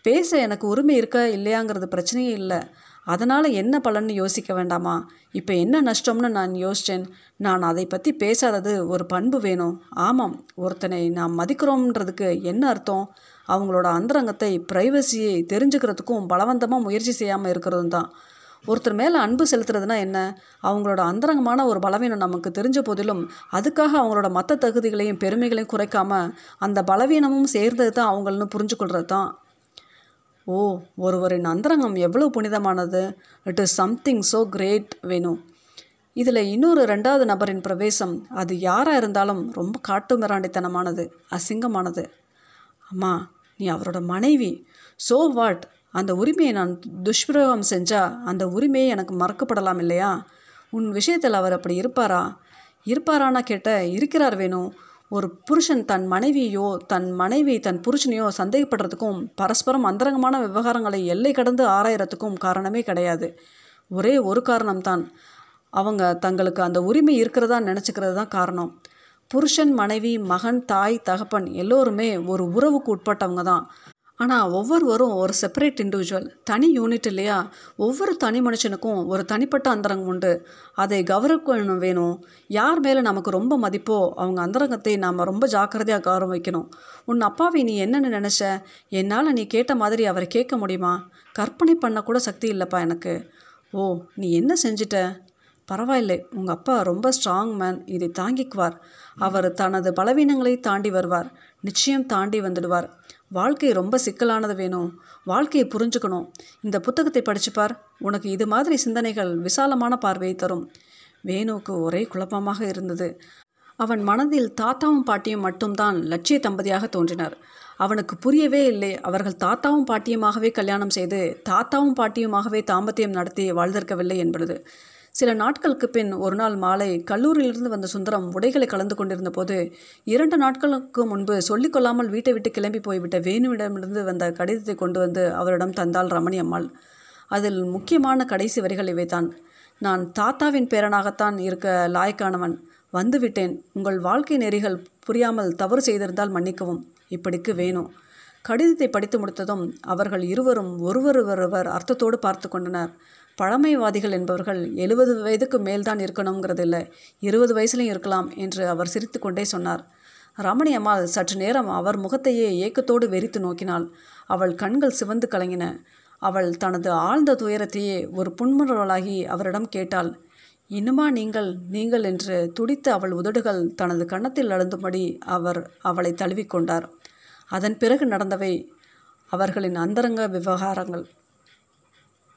பேச எனக்கு உரிமை இருக்கா இல்லையாங்கிறது பிரச்சனையே இல்லை. அதனால் என்ன பலன்னு யோசிக்க வேண்டாமா? இப்போ என்ன நஷ்டம்னு நான் யோசித்தேன் நான் அதை பற்றி பேசாதது ஒரு பண்பு வேணும். ஆமாம் ஒருத்தனை நாம் மதிக்கிறோம்ன்றதுக்கு என்ன அர்த்தம்? அவங்களோட அந்தரங்கத்தை ப்ரைவசியை தெரிஞ்சுக்கிறதுக்கும் பலவந்தமாக முயற்சி செய்யாமல் இருக்கிறதும் தான். ஒருத்தர் மேலே அன்பு செலுத்துறதுனா என்ன? அவங்களோட அந்தரங்கமான ஒரு பலவீனம் நமக்கு தெரிஞ்ச போதிலும் அதுக்காக அவங்களோட மற்ற தகுதிகளையும் பெருமைகளையும் குறைக்காம அந்த பலவீனமும் சேர்ந்தது தான் அவங்கள்னு புரிஞ்சுக்கொள்கிறது தான். ஓ ஒருவரின் அந்தரங்கம் எவ்வளோ புனிதமானது. It is something so great வேணும் இதில் இன்னொரு ரெண்டாவது நபரின் பிரவேசம் அது யாராக இருந்தாலும் ரொம்ப காட்டு மிராண்டித்தனமானது அசிங்கமானது. அம்மா நீ அவரோட மனைவி. சோ வாட் அந்த உரிமையை நான் துஷ்பிரயோகம் செஞ்சால் அந்த உரிமையை எனக்கு மறக்கப்படலாம் இல்லையா? உன் விஷயத்தில் அவர் அப்படி இருப்பாரா? இருப்பாரானா கேட்ட இருக்கிறார் வேணும் ஒரு புருஷன் தன் மனைவியோ தன் மனைவி தன் புருஷனையோ சந்தேகப்படுறதுக்கும் பரஸ்பரம் அந்தரங்கமான விவகாரங்களை எல்லை கடந்து ஆராயறதுக்கும் காரணமே கிடையாது. ஒரே ஒரு காரணம்தான். அவங்க தங்களுக்கு அந்த உரிமை இருக்கிறதா நினச்சிக்கிறது தான் காரணம். புருஷன் மனைவி மகன் தாய் தகப்பன் எல்லோருமே ஒரு உறவுக்கு உட்பட்டவங்க தான். ஆனால் ஒவ்வொருவரும் ஒரு செப்பரேட் இண்டிவிஜுவல் தனி யூனிட் இல்லையா? ஒவ்வொரு தனி மனுஷனுக்கும் ஒரு தனிப்பட்ட அந்தரங்கம் உண்டு. அதை கௌரவிக்கணும் வேணும். யார் மேலே நமக்கு ரொம்ப மதிப்போ அவங்க அந்தரங்கத்தை நாம் ரொம்ப ஜாக்கிரதையாக கௌரவம் வைக்கணும். உன் அப்பாவை நீ என்னென்னு நினச்ச என்னால் நீ கேட்ட மாதிரி அவரை கேட்க முடியுமா? கற்பனை பண்ணக்கூட சக்தி இல்லைப்பா எனக்கு. ஓ நீ என்ன செஞ்சிட்ட? பரவாயில்லை உங்கள் அப்பா ரொம்ப ஸ்ட்ராங் மேன் இதை தாங்கிக்குவார். அவர் தனது பலவீனங்களை தாண்டி வருவார். நிச்சயம் தாண்டி வந்துடுவார். வாழ்க்கை ரொம்ப சிக்கலானது வேணும். வாழ்க்கையை புரிஞ்சுக்கணும். இந்த புத்தகத்தை படிச்சுப்பார் உனக்கு இது மாதிரி சிந்தனைகள் விசாலமான பார்வையை தரும். வேணுவுக்கு ஒரே குழப்பமாக இருந்தது. அவன் மனதில் தாத்தாவும் பாட்டியும் மட்டும்தான் லட்சிய தம்பதியாக தோன்றினர். அவனுக்கு புரியவே இல்லை. அவர்கள் தாத்தாவும் பாட்டியுமாகவே கல்யாணம் செய்து தாத்தாவும் பாட்டியுமாகவே தாம்பத்தியம் நடத்தி வாழ்ந்திருக்கவில்லை என்பது. சில நாட்களுக்கு பின் ஒரு நாள் மாலை கல்லூரியிலிருந்து வந்த சுந்தரம் உடைகளை கலந்து கொண்டிருந்த போது இரண்டு நாட்களுக்கு முன்பு சொல்லிக்கொள்ளாமல் வீட்டை விட்டு கிளம்பி போய்விட்ட வேணுவிடமிருந்து வந்த கடிதத்தை கொண்டு வந்து அவரிடம் தந்தாள் ரமணி அம்மாள். அதில் முக்கியமான கடைசி வரிகள் இவைதான். நான் தாத்தாவின் பேரனாகத்தான் இருக்க லாய்க்கானவன். வந்துவிட்டேன் உங்கள் வாழ்க்கை நெறிகள் புரியாமல் தவறு செய்திருந்தால் மன்னிக்கவும். இப்படிக்கு வேணும் கடிதத்தை படித்து முடித்ததும் அவர்கள் இருவரும் ஒருவருவொருவர் அர்த்தத்தோடு பார்த்து கொண்டனர். பழமைவாதிகள் என்பவர்கள் எழுபது வயதுக்கு மேல்தான் இருக்கணுங்கிறது இல்லை இருபது வயசுலையும் இருக்கலாம் என்று அவர் சிரித்து கொண்டே சொன்னார். ரமணி அம்மாள் சற்று நேரம் அவர் முகத்தையே ஏக்கத்தோடு வெறித்து நோக்கினாள். அவள் கண்கள் சிவந்து கலங்கின. அவள் தனது ஆழ்ந்த துயரத்தையே ஒரு புன்முறவளாகி அவரிடம் கேட்டாள். இன்னுமா நீங்கள் நீங்கள் என்று துடித்த அவள் உதடுகள் தனது கன்னத்தில் அழுந்தும்படி அவர் அவளை தழுவிக்கொண்டார். அதன் பிறகு நடந்தவை அவர்களின் அந்தரங்க விவகாரங்கள்.